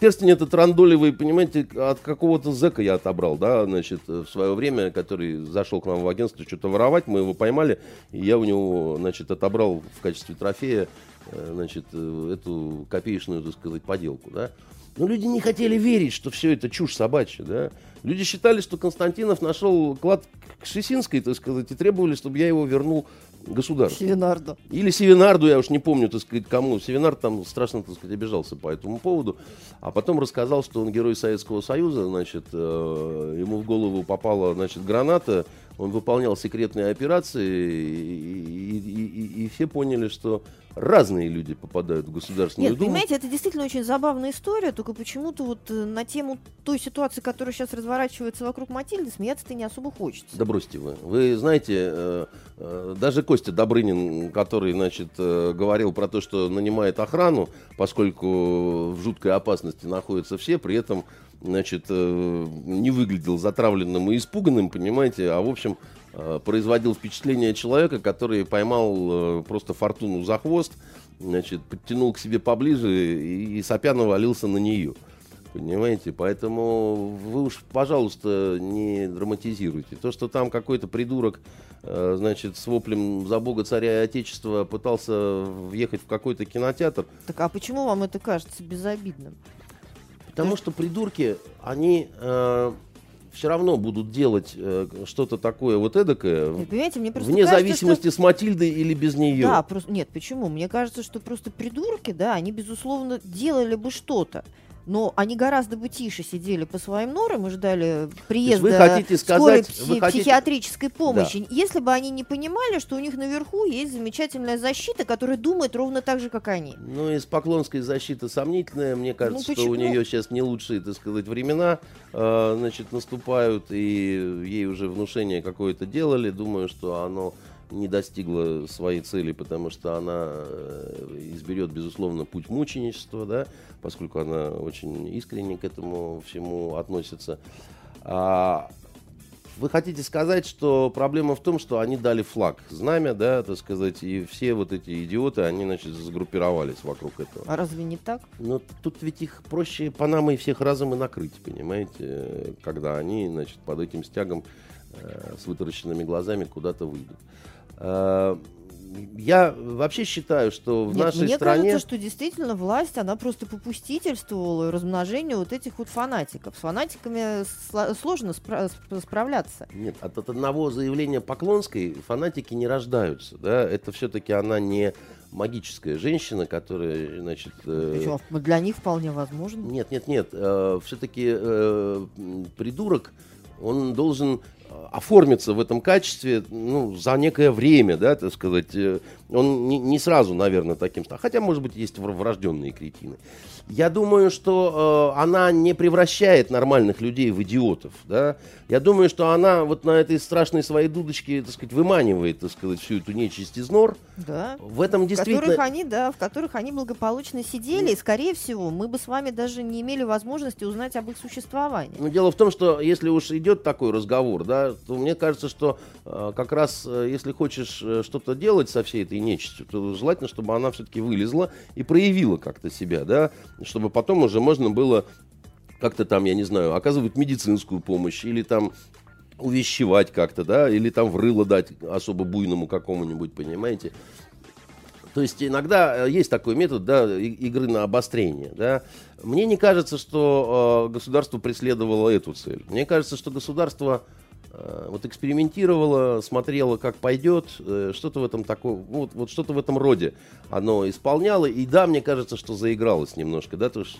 Перстень этот рандолевый, понимаете, от какого-то зэка я отобрал, да, значит, в свое время, который зашел к нам в агентство что-то воровать, мы его поймали, и я у него, значит, отобрал в качестве трофея, э, значит, э, эту копеечную, так сказать, поделку, да. Но люди не хотели верить, что все это чушь собачья, да. Люди считали, что Константинов нашел клад к Шесинской, так сказать, и требовали, чтобы я его вернул государству. Севинарду. Или Севинарду, я уж не помню, так сказать, кому. Севинард там страшно, так сказать, обижался по этому поводу. А потом рассказал, что он герой Советского Союза, значит, э, ему в голову попала, значит, граната, он выполнял секретные операции, и, и- и- и все поняли, что разные люди попадают в Государственную Нет, Думу. понимаете, это действительно очень забавная история, только почему-то вот э, на тему той ситуации, которая сейчас разворачивается вокруг Матильды, смеяться-то не особо хочется. Да бросьте вы. Вы знаете, э, э, даже Костя Добрынин, который, значит, говорил про то, что нанимает охрану, поскольку в жуткой опасности находятся все, при этом, значит, э, не выглядел затравленным и испуганным, понимаете, а в общем э, производил впечатление человека, который поймал э, просто фортуну за хвост, значит, подтянул к себе поближе и, сопя навалился на нее. Понимаете? Поэтому вы уж, пожалуйста, не драматизируйте. То, что там какой-то придурок, значит, с воплем за Бога, царя и Отечества пытался въехать в какой-то кинотеатр. Так а почему вам это кажется безобидным? Потому что придурки, они э, все равно будут делать э, что-то такое вот эдакое, понимаете, мне просто вне кажется, зависимости с Матильдой или без нее. Да, просто нет, почему? Мне кажется, что просто придурки, да, они безусловно делали бы что-то. Но они гораздо бы тише сидели по своим норам и ждали приезда вы хотите скорой сказать- пси- вы хотите- психиатрической помощи. Если бы они не понимали, что у них наверху есть замечательная защита, которая думает ровно так же, как они. Ну, из поклонской защиты сомнительная. Мне кажется, Ну, что у нее сейчас не лучшие, так сказать, времена, э, значит, наступают, и ей уже внушение какое-то делали. Думаю, что оно не достигло своей цели, потому что она э, изберет, безусловно, путь мученичества, да, поскольку она очень искренне к этому всему относится. А, вы хотите сказать, что проблема в том, что они дали флаг, знамя, да, так сказать, и все вот эти идиоты, они, значит, сгруппировались вокруг этого. А разве не так? Но тут ведь их проще Панамой всех разом и накрыть, понимаете, когда они, значит, под этим стягом э, с вытаращенными глазами куда-то выйдут. Э, я вообще считаю, что в Нет, нашей мне стране... кажется, что действительно власть, она просто попустительствовала размножению вот этих вот фанатиков. С фанатиками сло- сложно спра- сп- справляться. Нет, от, от одного заявления Поклонской фанатики не рождаются, да, это все-таки она не магическая женщина, которая, значит... э, Причем для них вполне возможно. Нет, нет, нет. все-таки придурок, он должен э, оформиться в этом качестве ну, за некое время, да, так сказать. Э, Он не, не сразу, наверное, таким стал. Хотя, может быть, есть вр- врожденные кретины. Я думаю, что э, она не превращает нормальных людей в идиотов, да. Я думаю, что она вот на этой страшной своей дудочке, так сказать, выманивает, так сказать, всю эту нечисть из нор. Да. В этом В действительно... которых они, да, в которых они благополучно сидели, и, скорее всего, мы бы с вами даже не имели возможности узнать об их существовании. Ну, дело в том, что если уж идет такой разговор, да, то мне кажется, что э, как раз э, если хочешь э, что-то делать со всей этой нечистью, то желательно, чтобы она все-таки вылезла и проявила как-то себя, да, чтобы потом уже можно было как-то там, я не знаю, оказывать медицинскую помощь или там увещевать как-то, да, или там в рыло дать особо буйному какому-нибудь, понимаете. То есть иногда э, есть такой метод да, игры на обострение. Да. Мне не кажется, что э, государство преследовало эту цель. Мне кажется, что государство вот экспериментировало, смотрело, как пойдет, э, что-то в этом таком, ну, вот, вот что-то в этом роде оно исполняло. И да, мне кажется, что заигралось немножко, да, то есть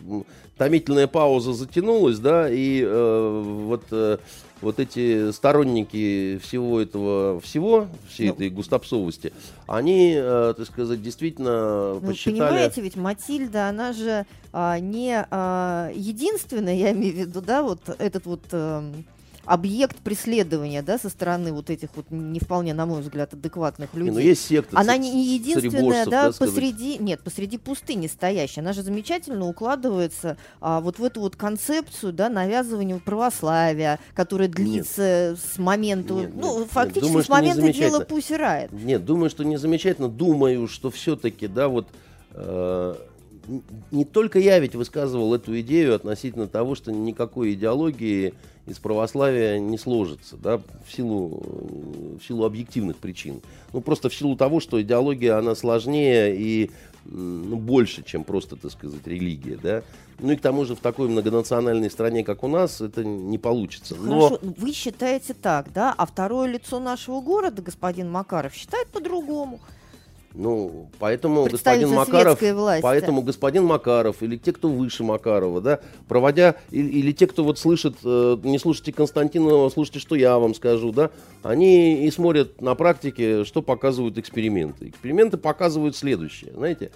томительная пауза затянулась, да, и э, вот э, вот эти сторонники всего этого всего, всей Ну. этой густопсовости, они, э, так сказать, действительно Ну, посчитали... понимаете, ведь Матильда, она же а, не а, единственная, я имею в виду, да, вот этот вот эм, объект преследования, да, со стороны вот этих вот не вполне, на мой взгляд, адекватных Не, людей. ну, есть секта Она не не единственная, да, сказать. посреди, нет, посреди пустыни стоящая. Она же замечательно укладывается а, вот в эту вот концепцию, да, навязывания православия, которая длится с момента, Нет, ну, нет, фактически думаю, с не момента дела Райт. Нет, думаю, что не замечательно. Думаю, что все-таки, да, вот э, не только я ведь высказывал эту идею относительно того, что никакой идеологии из православия не сложится, да, в силу, э, в силу объективных причин. Ну, просто в силу того, что идеология, она сложнее и ну, больше, чем просто, так сказать, религия, да. Ну и к тому же в такой многонациональной стране, как у нас, это не получится. Но... Хорошо, ну, вы считаете так, да, а второе лицо нашего города, господин Макаров, считает по-другому. Ну, поэтому господин Макаров, власти. поэтому господин Макаров или те, кто выше Макарова, да, проводя или, или те, кто вот слышит, э, не слушайте Константинова, слушайте, что я вам скажу, да, они и смотрят на практике, что показывают эксперименты. Эксперименты показывают следующее, знаете,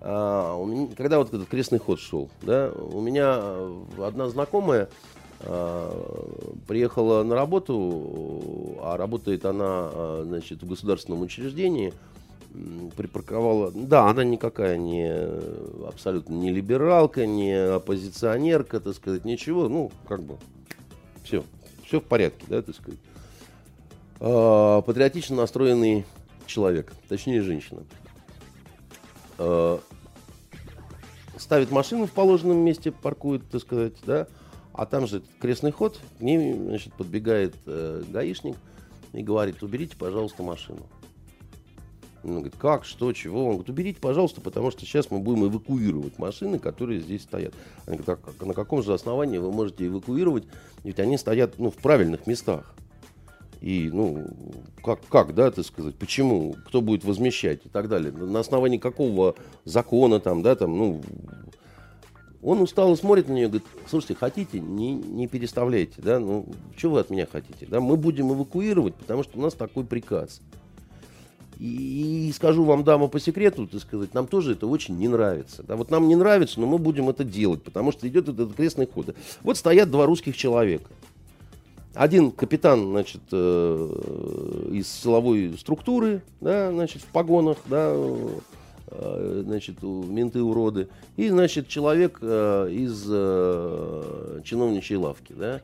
а, у меня- когда вот этот крестный ход шел, да, у меня одна знакомая а, приехала на работу, а работает она, а, значит, в государственном учреждении, припарковала. Да, она никакая не э, абсолютно не либералка, не оппозиционерка, так сказать, ничего. Ну, как бы все, все в порядке, да, так сказать. э, патриотично настроенный человек, точнее женщина, э, ставит машину в положенном месте, паркует, так сказать, да, а там же крестный ход, к ней, значит, подбегает э, гаишник и говорит, уберите, пожалуйста, машину. Он говорит, как, что, чего? Он говорит, уберите, пожалуйста, потому что сейчас мы будем эвакуировать машины, которые здесь стоят. Они говорят, а на каком же основании вы можете эвакуировать? Ведь они стоят ну, в правильных местах. И, ну, как, как, да, так сказать, почему, кто будет возмещать и так далее. На основании какого закона там, да, там, ну, он устало смотрит на нее и говорит, слушайте, хотите, не, не переставляйте, да, ну, что вы от меня хотите, да, мы будем эвакуировать, потому что у нас такой приказ. И, скажу вам, дама, по секрету, так сказать, нам тоже это очень не нравится. Да? Вот нам не нравится, но мы будем это делать, потому что идет этот крестный ход. Вот стоят два русских человека. Один капитан, значит, э, из силовой структуры, да, значит, в погонах, да, э, значит, менты уроды, и, значит, человек э, из э, чиновничьей лавки, да.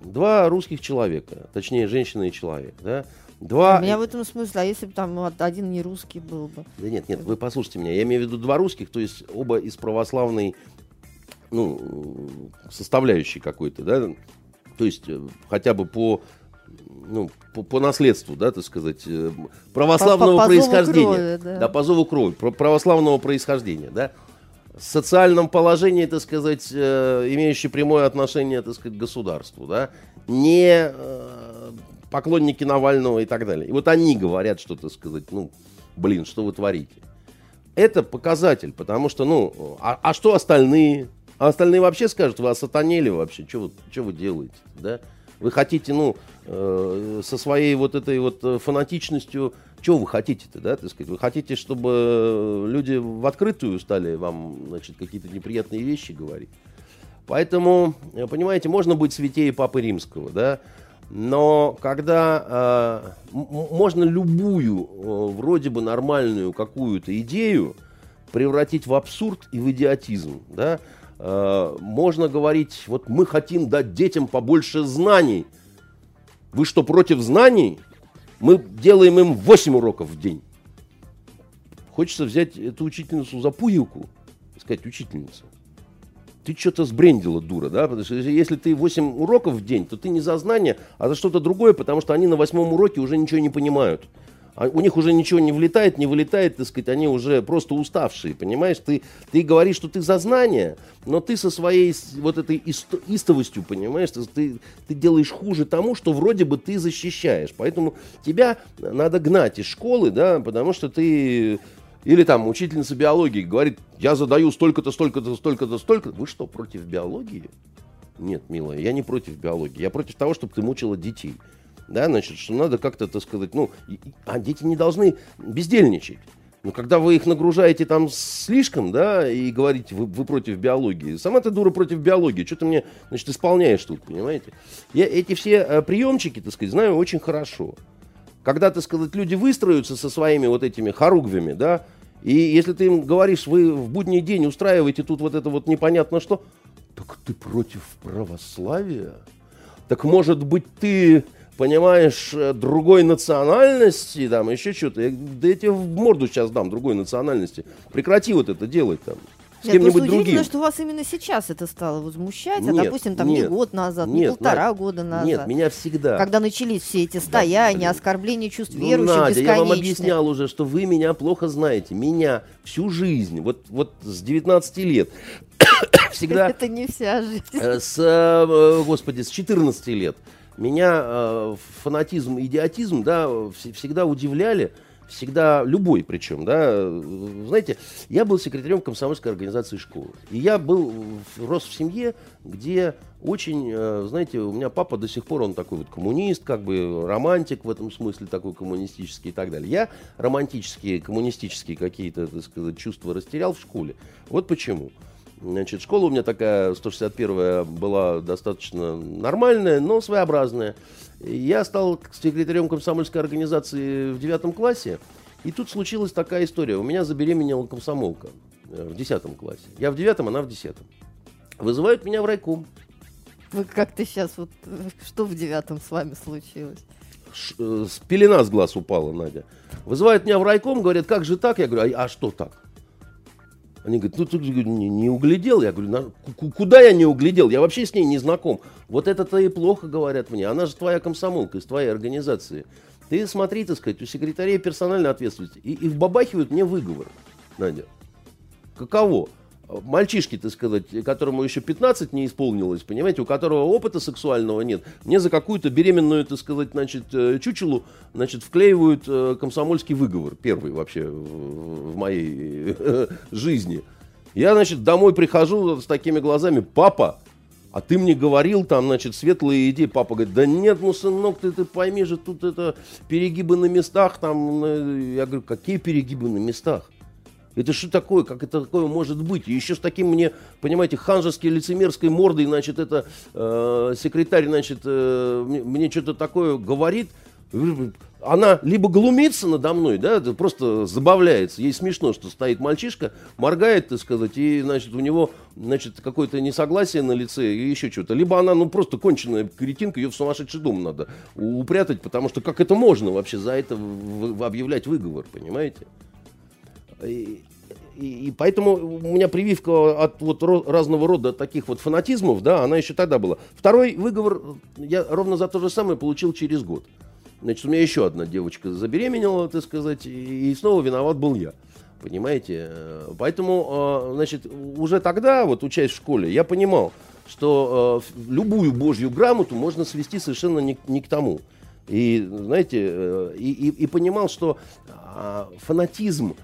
Два русских человека, точнее, женщина и человек, да. Два... У меня в этом смысле, а если бы там один не русский был бы? Да нет, нет, вы послушайте меня. Я имею в виду два русских, то есть оба из православной ну, составляющей какой-то, да, то есть э, хотя бы по ну, по, по наследству, да, так сказать, э, православного по, по, по происхождения. Крови, да. да, по зову крови, православного происхождения, да. В социальном положении, так сказать, э, имеющий прямое отношение, так сказать, к государству, да, не поклонники Навального и так далее. И вот они говорят, что, так сказать, ну, блин, что вы творите. Это показатель, потому что, ну, а, а что остальные? А остальные вообще скажут, вы осатанели вообще, что вы, что вы делаете, да? Вы хотите, ну, э, со своей вот этой вот э, фанатичностью, что вы хотите-то, да, так сказать? Вы хотите, чтобы люди в открытую стали вам, значит, какие-то неприятные вещи говорить? Поэтому, э, понимаете, можно быть святее Папы Римского, да, но когда э, можно любую э, вроде бы нормальную какую-то идею превратить в абсурд и в идиотизм, да, э, можно говорить, вот мы хотим дать детям побольше знаний. Вы что, против знаний? Мы делаем им 8 уроков в день. Хочется взять эту учительницу за пуговку и сказать, учительница, ты что-то сбрендила, дура, да, потому что если ты 8 уроков в день, то ты не за знание, а за что-то другое, потому что они на восьмом уроке уже ничего не понимают. А у них уже ничего не влетает, не вылетает, так сказать, они уже просто уставшие, понимаешь? Ты, ты говоришь, что ты за знание, но ты со своей вот этой истовостью, понимаешь, ты, ты делаешь хуже тому, что вроде бы ты защищаешь. Поэтому тебя надо гнать из школы, да, потому что ты или там учительница биологии говорит, я задаю столько-то, столько-то, столько-то, столько. Вы что, против биологии? Нет, милая, я не против биологии. Я против того, чтобы ты мучила детей. Да, значит, что надо как-то, так сказать, ну, а дети не должны бездельничать. Но когда вы их нагружаете там слишком, да, и говорите, вы, вы против биологии, сама ты дура против биологии, что ты мне, значит, исполняешь тут, понимаете? Я эти все э, приемчики, так сказать, знаю очень хорошо. Когда, так сказать, люди выстроятся со своими вот этими хоругвями, да, и если ты им говоришь, вы в будний день устраиваете тут вот это вот непонятно что, так ты против православия? Так может быть ты, понимаешь, другой национальности, там еще что-то? Да я тебе в морду сейчас дам другой национальности. Прекрати вот это делать там с кем-нибудь другим. что вас именно сейчас это стало возмущать, нет, а, допустим, там нет, не год назад, нет, не полтора Надя, года назад. Нет, меня всегда. Когда начались все эти стояния, да, оскорбления чувств ну, верующих Надя, я вам объяснял уже, что вы меня плохо знаете. Меня всю жизнь, вот, вот с 19 лет, всегда... Это не вся жизнь. Э, с, э, господи, с 14 лет меня э, фанатизм, идиотизм, да, всегда удивляли всегда, любой причем, да, знаете, я был секретарем комсомольской организации школы. И я был, рос в семье, где очень, э, знаете, у меня папа до сих пор, он такой вот коммунист, как бы романтик в этом смысле, такой коммунистический и так далее. Я романтические, коммунистические какие-то, так сказать, чувства растерял в школе. Вот почему. Значит, школа у меня такая, 161-я, была достаточно нормальная, но своеобразная. Я стал секретарем комсомольской организации в девятом классе, и тут случилась такая история. У меня забеременела комсомолка э, в десятом классе. Я в девятом, она в десятом. Вызывают меня в райком. Вы как-то сейчас, вот что в девятом с вами случилось? ш- э, с пелена с глаз упала, Надя. Вызывают меня в райком, говорят, как же так? Я говорю, а, а что так? Они говорят, ну ты не, не углядел. Я говорю, «На- куда я не углядел? Я вообще с ней не знаком. Вот это-то и плохо, говорят мне. Она же твоя комсомолка из твоей организации. Ты смотри, так сказать, у секретарей персональной ответственности. И, и вбабахивают мне выговор, Надя. Каково? Мальчишки, так сказать, которому еще 15 не исполнилось, понимаете, у которого опыта сексуального нет, мне за какую-то беременную, так сказать, значит, э, чучелу, значит, вклеивают э, комсомольский выговор, первый вообще в, в моей э, жизни. Я, значит, домой прихожу с такими глазами, папа, а ты мне говорил там, значит, светлые идеи. Папа говорит, да нет, ну, сынок, ты, ты пойми же, тут это перегибы на местах. Там, я говорю, какие перегибы на местах? Это что такое? Как это такое может быть? И еще с таким мне, понимаете, ханжеской лицемерской мордой, значит, это э, секретарь, значит, э, мне, мне что-то такое говорит. Она либо глумится надо мной, да, просто забавляется. Ей смешно, что стоит мальчишка, моргает, так сказать, и, значит, у него, значит, какое-то несогласие на лице и еще что-то. Либо она, ну, просто конченая кретинка, ее в сумасшедший дом надо упрятать, потому что как это можно вообще за это объявлять выговор, понимаете? И, и- и поэтому у меня прививка от вот ро- разного рода таких вот фанатизмов, да, она еще тогда была. Второй выговор я ровно за то же самое получил через год. Значит, у меня еще одна девочка забеременела, так сказать, и снова виноват был я. Понимаете? Э, Поэтому, э, значит, уже тогда, вот учась в школе, я понимал, что э, любую божью грамоту можно свести совершенно не, не к тому. И, знаете, и, и- и понимал, что а, фанатизм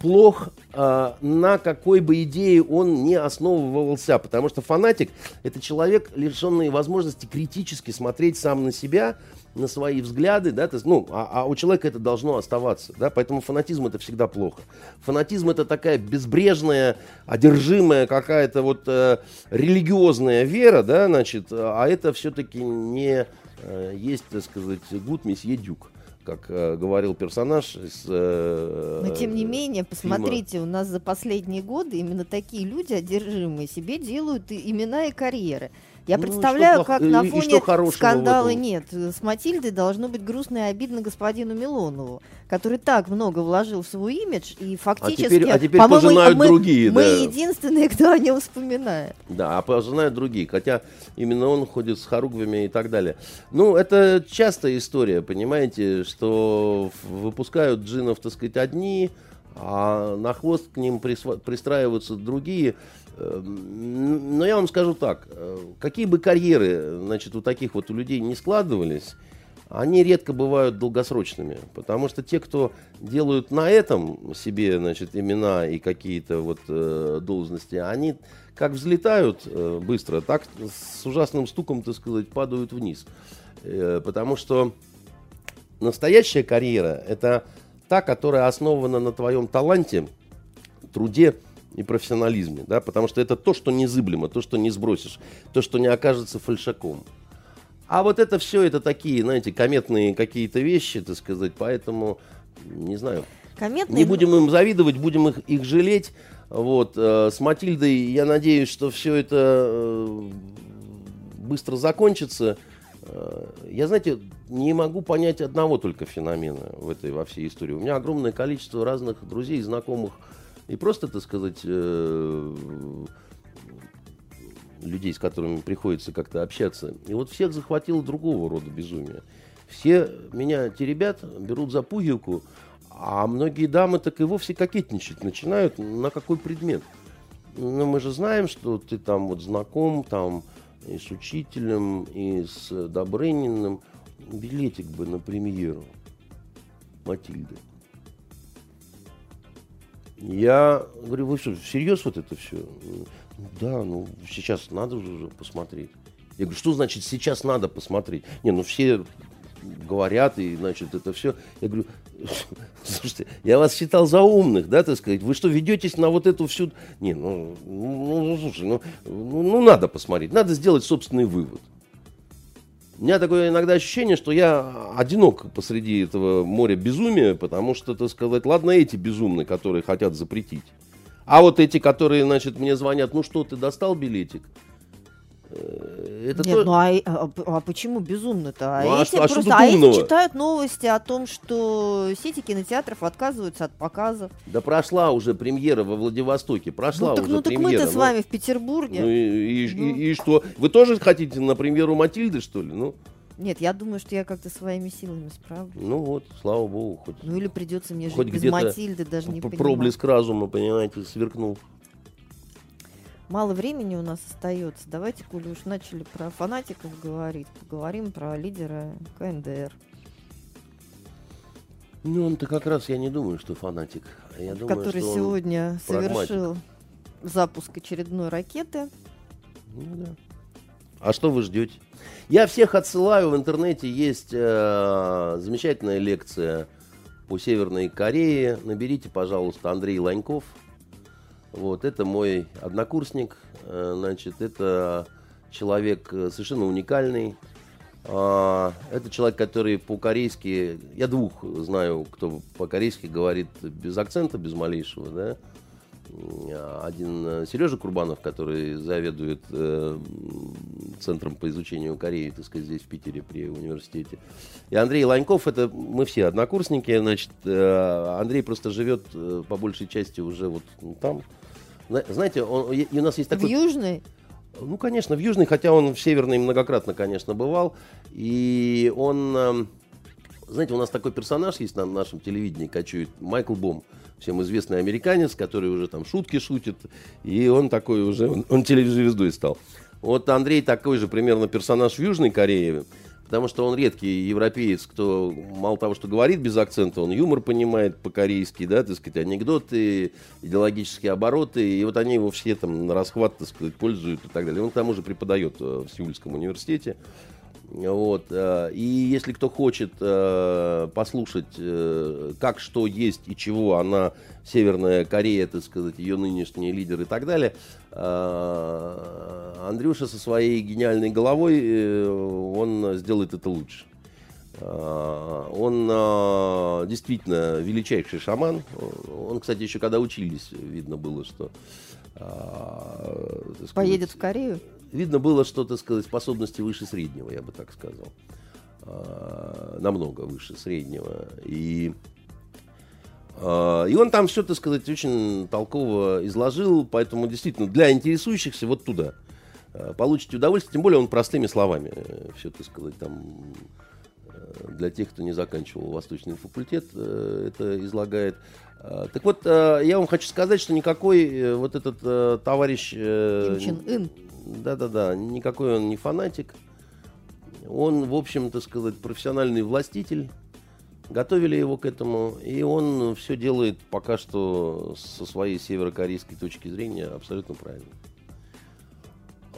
плох а, на какой бы идее он не основывался. Потому что фанатик – это человек, лишенный возможности критически смотреть сам на себя, на свои взгляды, да, есть, ну, а, а у человека это должно оставаться, да, поэтому фанатизм это всегда плохо. Фанатизм это такая безбрежная, одержимая какая-то вот э, религиозная вера, да, значит, а это все-таки не э, есть, так сказать, гуд месье дюк как э, говорил персонаж из... э, Но тем не менее, фильма. посмотрите, у нас за последние годы именно такие люди, одержимые себе, делают и имена и карьеры. Я Ну, представляю, как на фоне скандала нет. С Матильдой должно быть грустно и обидно господину Милонову, который так много вложил в свой имидж, и фактически, теперь- а теперь по-моему, пожинают мы, другие, мы да. единственные, кто о нем вспоминает. Да, а познают другие. Хотя именно он ходит с хоругвями и так далее. Ну, это частая история, понимаете, что выпускают джинов, так сказать, одни, а на хвост к ним пристраиваются другие. Эм, Но я вам скажу так, э, какие бы карьеры, значит, у таких вот у людей не складывались, они редко бывают долгосрочными, потому что те, кто делают на этом себе, значит, имена и какие-то вот э, должности, они как взлетают э, быстро, так с ужасным стуком, так сказать, падают вниз. Э, потому что настоящая карьера – это та, которая основана на твоем таланте, труде и профессионализме, да, потому что это то, что незыблемо, то, что не сбросишь, то, что не окажется фальшаком. А вот это все, это такие, знаете, кометные какие-то вещи, так сказать, поэтому, не знаю, Кометный, не будем им завидовать, будем их, их жалеть. Вот, э, с Матильдой я надеюсь, что все это э, быстро закончится. Э, я, знаете, не могу понять одного только феномена в этой во всей истории. У меня огромное количество разных друзей, знакомых и просто, так сказать, э, людей, с которыми приходится как-то общаться. И вот всех захватило другого рода безумие. Все меня, те ребят, берут за пуговку, а многие дамы так и вовсе кокетничать начинают. На какой предмет? Ну, мы же знаем, что ты там вот знаком там и с учителем, и с Добрыниным. Билетик бы на премьеру Матильды. Я говорю, вы что, всерьез вот это все? Да, ну сейчас надо уже посмотреть. Я говорю, что значит сейчас надо посмотреть? Не, ну все говорят, и, значит, это все. Я говорю, слушайте, я вас считал за умных, да, так сказать. Вы что, ведетесь на вот эту всю... Не, ну, ну, ну, слушай, ну, ну, ну, надо посмотреть, надо сделать собственный вывод. У меня такое иногда ощущение, что я одинок посреди этого моря безумия, потому что, так сказать, ладно эти безумные, которые хотят запретить. А вот эти, которые, значит, мне звонят, ну что, ты достал билетик? Э, это Нет, то... ну а, а, а почему безумно-то? А, ну, а, эти, что, а, просто, а эти читают новости о том, что сети кинотеатров отказываются от показов. Да прошла уже премьера во Владивостоке, прошла ну, так, уже ну, премьера. Ну так мы-то ну, с вами в Петербурге. Ну, и, и, ну. И, и что? Вы тоже хотите на премьеру Матильды, что ли? Ну. Нет, я думаю, что я как-то своими силами справлюсь. Ну вот, слава богу, хоть. Ну или придется мне жить без Матильды, даже не понимаю. Проблеск разума, понимаете, сверкнул. Мало времени у нас остается. Давайте, коли уж начали про фанатиков говорить, поговорим про лидера КНДР. Ну, он-то как раз, я не думаю, что фанатик. Я думаю, который что сегодня совершил запуск очередной ракеты. Ну да. А что вы ждете? Я всех отсылаю, в интернете есть э, замечательная лекция по Северной Корее. Наберите, пожалуйста, Андрей Ланьков. Вот, это мой однокурсник. Э, значит, это человек э, совершенно уникальный. Э, это человек, который по-корейски... Я двух знаю, кто по-корейски говорит без акцента, без малейшего, да. Один э, Сережа Курбанов, который заведует э, Центром по изучению Кореи, так сказать, здесь в Питере при университете. И Андрей Ланьков, это мы все однокурсники, значит, э, Андрей просто живет э, по большей части уже вот там. Знаете, он, и у нас есть такой... В Южной? Ну, конечно, в Южной, хотя он в Северной многократно, конечно, бывал. И он... Знаете, у нас такой персонаж есть на нашем телевидении, кочует, Майкл Бом всем известный американец, который уже там шутки шутит, и он такой уже, он, он телезвездой стал. Вот Андрей такой же примерно персонаж в Южной Корее, потому что он редкий европеец, кто мало того, что говорит без акцента, он юмор понимает по-корейски, да, так сказать, анекдоты, идеологические обороты, и вот они его все там на расхват, так сказать, пользуют и так далее. Он к тому же преподает э, в Сеульском университете. Вот. Э, и если кто хочет э, послушать, э, как что есть и чего она, Северная Корея, так сказать, ее нынешний лидер и так далее, Андрюша со своей гениальной головой, он сделает это лучше. Он действительно величайший шаман. Он, кстати, еще когда учились, видно было, что... Сказать, Поедет в Корею? Видно было, что, так сказать, способности выше среднего, я бы так сказал. А, намного выше среднего. И, а, и он там все, так сказать, очень толково изложил, поэтому действительно для интересующихся вот туда а, получите удовольствие, тем более он простыми словами э, все, так сказать, там э, для тех, кто не заканчивал восточный факультет, это излагает. Так вот, я вам хочу сказать, что никакой вот этот товарищ... Ким Чен Ын да-да-да, никакой он не фанатик. Он, в общем, то сказать, профессиональный властитель. Готовили его к этому, и он все делает пока что со своей северокорейской точки зрения абсолютно правильно.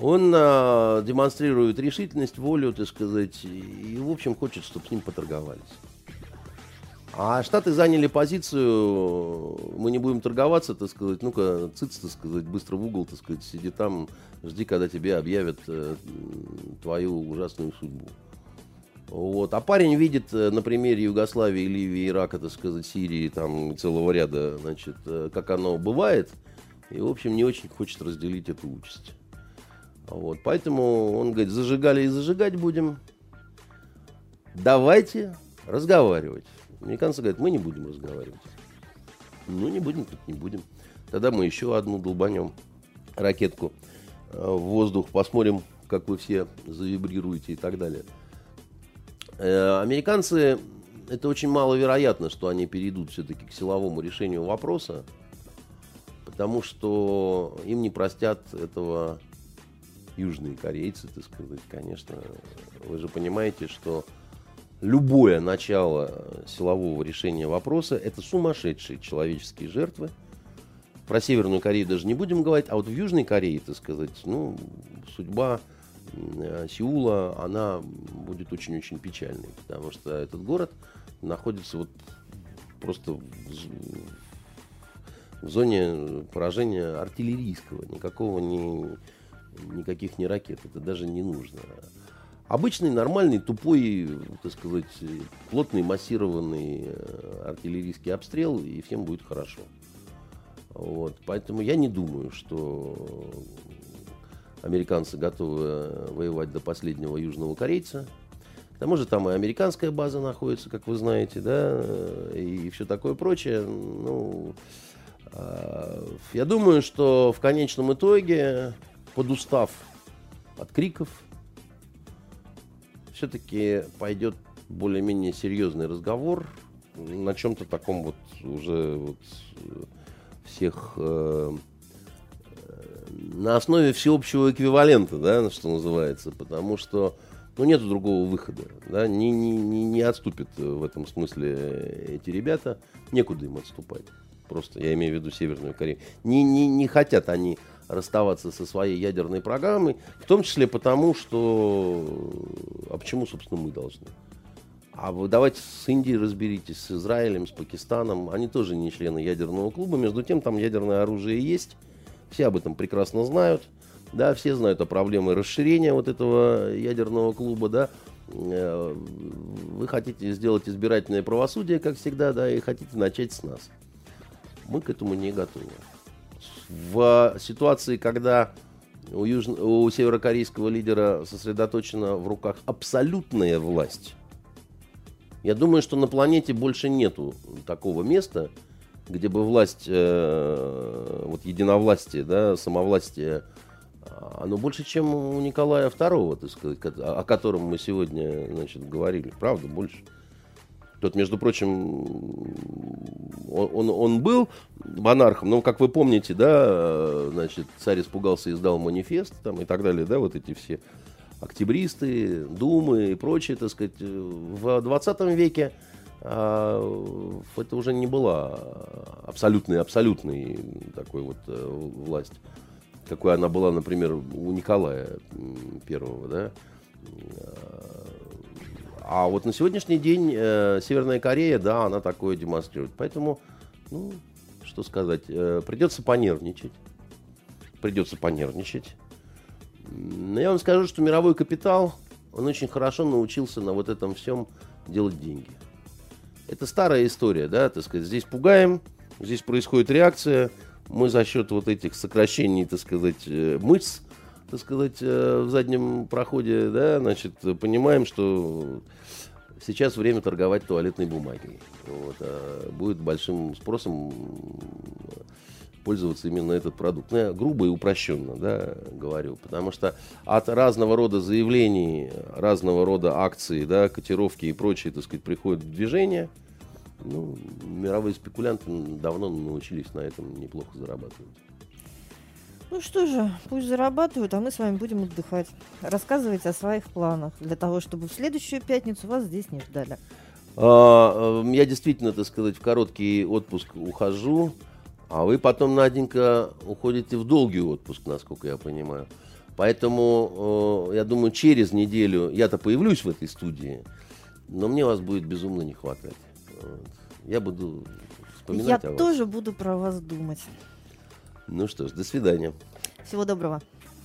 Он а, демонстрирует решительность, волю, так сказать, и, в общем, хочет, чтобы с ним поторговались. А Штаты заняли позицию, мы не будем торговаться, так сказать, ну-ка, цыц, так сказать, быстро в угол, так сказать, сиди там, жди, когда тебе объявят э, твою ужасную судьбу. Вот. А парень видит э, на примере Югославии, Ливии, Ирака, так сказать, Сирии, там целого ряда, значит, э, как оно бывает, и, в общем, не очень хочет разделить эту участь. Вот. Поэтому он говорит, зажигали и зажигать будем. Давайте разговаривать. Американцы говорят, мы не будем разговаривать. Ну, не будем, тут не будем. Тогда мы еще одну долбанем ракетку в воздух, посмотрим, как вы все завибрируете и так далее. Э, американцы, это очень маловероятно, что они перейдут все-таки к силовому решению вопроса, потому что им не простят этого южные корейцы, так сказать, конечно. Вы же понимаете, что любое начало силового решения вопроса – это сумасшедшие человеческие жертвы. Про Северную Корею даже не будем говорить, а вот в Южной Корее, так сказать, ну, судьба э, Сеула, она будет очень-очень печальной, потому что этот город находится вот просто в, в зоне поражения артиллерийского, никакого ни, никаких ни ракет, это даже не нужно. Обычный, нормальный, тупой, так сказать, плотный, массированный э, артиллерийский обстрел, и всем будет хорошо. Вот. Поэтому я не думаю, что американцы готовы э, воевать до последнего южного корейца. К тому же там и американская база находится, как вы знаете, да, и все такое прочее. Ну, я думаю, что в конечном итоге, подустав от криков, все-таки пойдет более-менее серьезный разговор на чем-то таком вот уже вот всех э, на основе всеобщего эквивалента, да, что называется, потому что ну, нет другого выхода. Да, не, не, не, не отступят в этом смысле эти ребята, некуда им отступать. Просто я имею в виду Северную Корею. Не, не, не хотят они расставаться со своей ядерной программой, в том числе потому, что... А почему, собственно, мы должны? А вы давайте с Индией разберитесь, с Израилем, с Пакистаном. Они тоже не члены ядерного клуба. Между тем, там ядерное оружие есть. Все об этом прекрасно знают. Да, все знают о проблеме расширения вот этого ядерного клуба, да. Э, вы хотите сделать избирательное правосудие, как всегда, да, и хотите начать с нас. Мы к этому не готовы. В ситуации, когда у, южно, у северокорейского лидера сосредоточена в руках абсолютная власть, я думаю, что на планете больше нету такого места, где бы власть, э, вот единовластие, да, самовластие, а, оно больше, чем у Николая II, так сказать, о котором мы сегодня, значит, говорили. Правда, больше. Тот, между прочим, он, он, он был монархом, но, как вы помните, да, значит, царь испугался и издал манифест там, и так далее, да, вот эти все октябристы, думы и прочее, так сказать, в 20 веке а, это уже не была абсолютной, абсолютной такой вот э, власть, какой она была, например, у Николая Первого, да. А вот на сегодняшний день э, Северная Корея, да, она такое демонстрирует. Поэтому, ну, что сказать, э, придется понервничать. Придется понервничать. Но я вам скажу, что мировой капитал, он очень хорошо научился на вот этом всем делать деньги. Это старая история, да, так сказать, здесь пугаем, здесь происходит реакция, мы за счет вот этих сокращений, так сказать, э, мышц, так сказать, э, в заднем проходе, да, значит, понимаем, что сейчас время торговать туалетной бумагой. Вот, а будет большим спросом пользоваться именно этот продукт. Ну, я грубо и упрощенно да, говорю, потому что от разного рода заявлений, разного рода акций, да, котировки и прочее, так сказать, приходит в движение. Ну, мировые спекулянты давно научились на этом неплохо зарабатывать. Ну что же, пусть зарабатывают, а мы с вами будем отдыхать. Рассказывать о своих планах, для того, чтобы в следующую пятницу вас здесь не ждали. А, э, я действительно, так сказать, в короткий отпуск ухожу. А вы потом, Наденька, уходите в долгий отпуск, насколько я понимаю. Поэтому, э, я думаю, через неделю я-то появлюсь в этой студии, но мне вас будет безумно не хватать. Вот. Я буду вспоминать я о вас. Я тоже буду про вас думать. Ну что ж, до свидания. Всего доброго.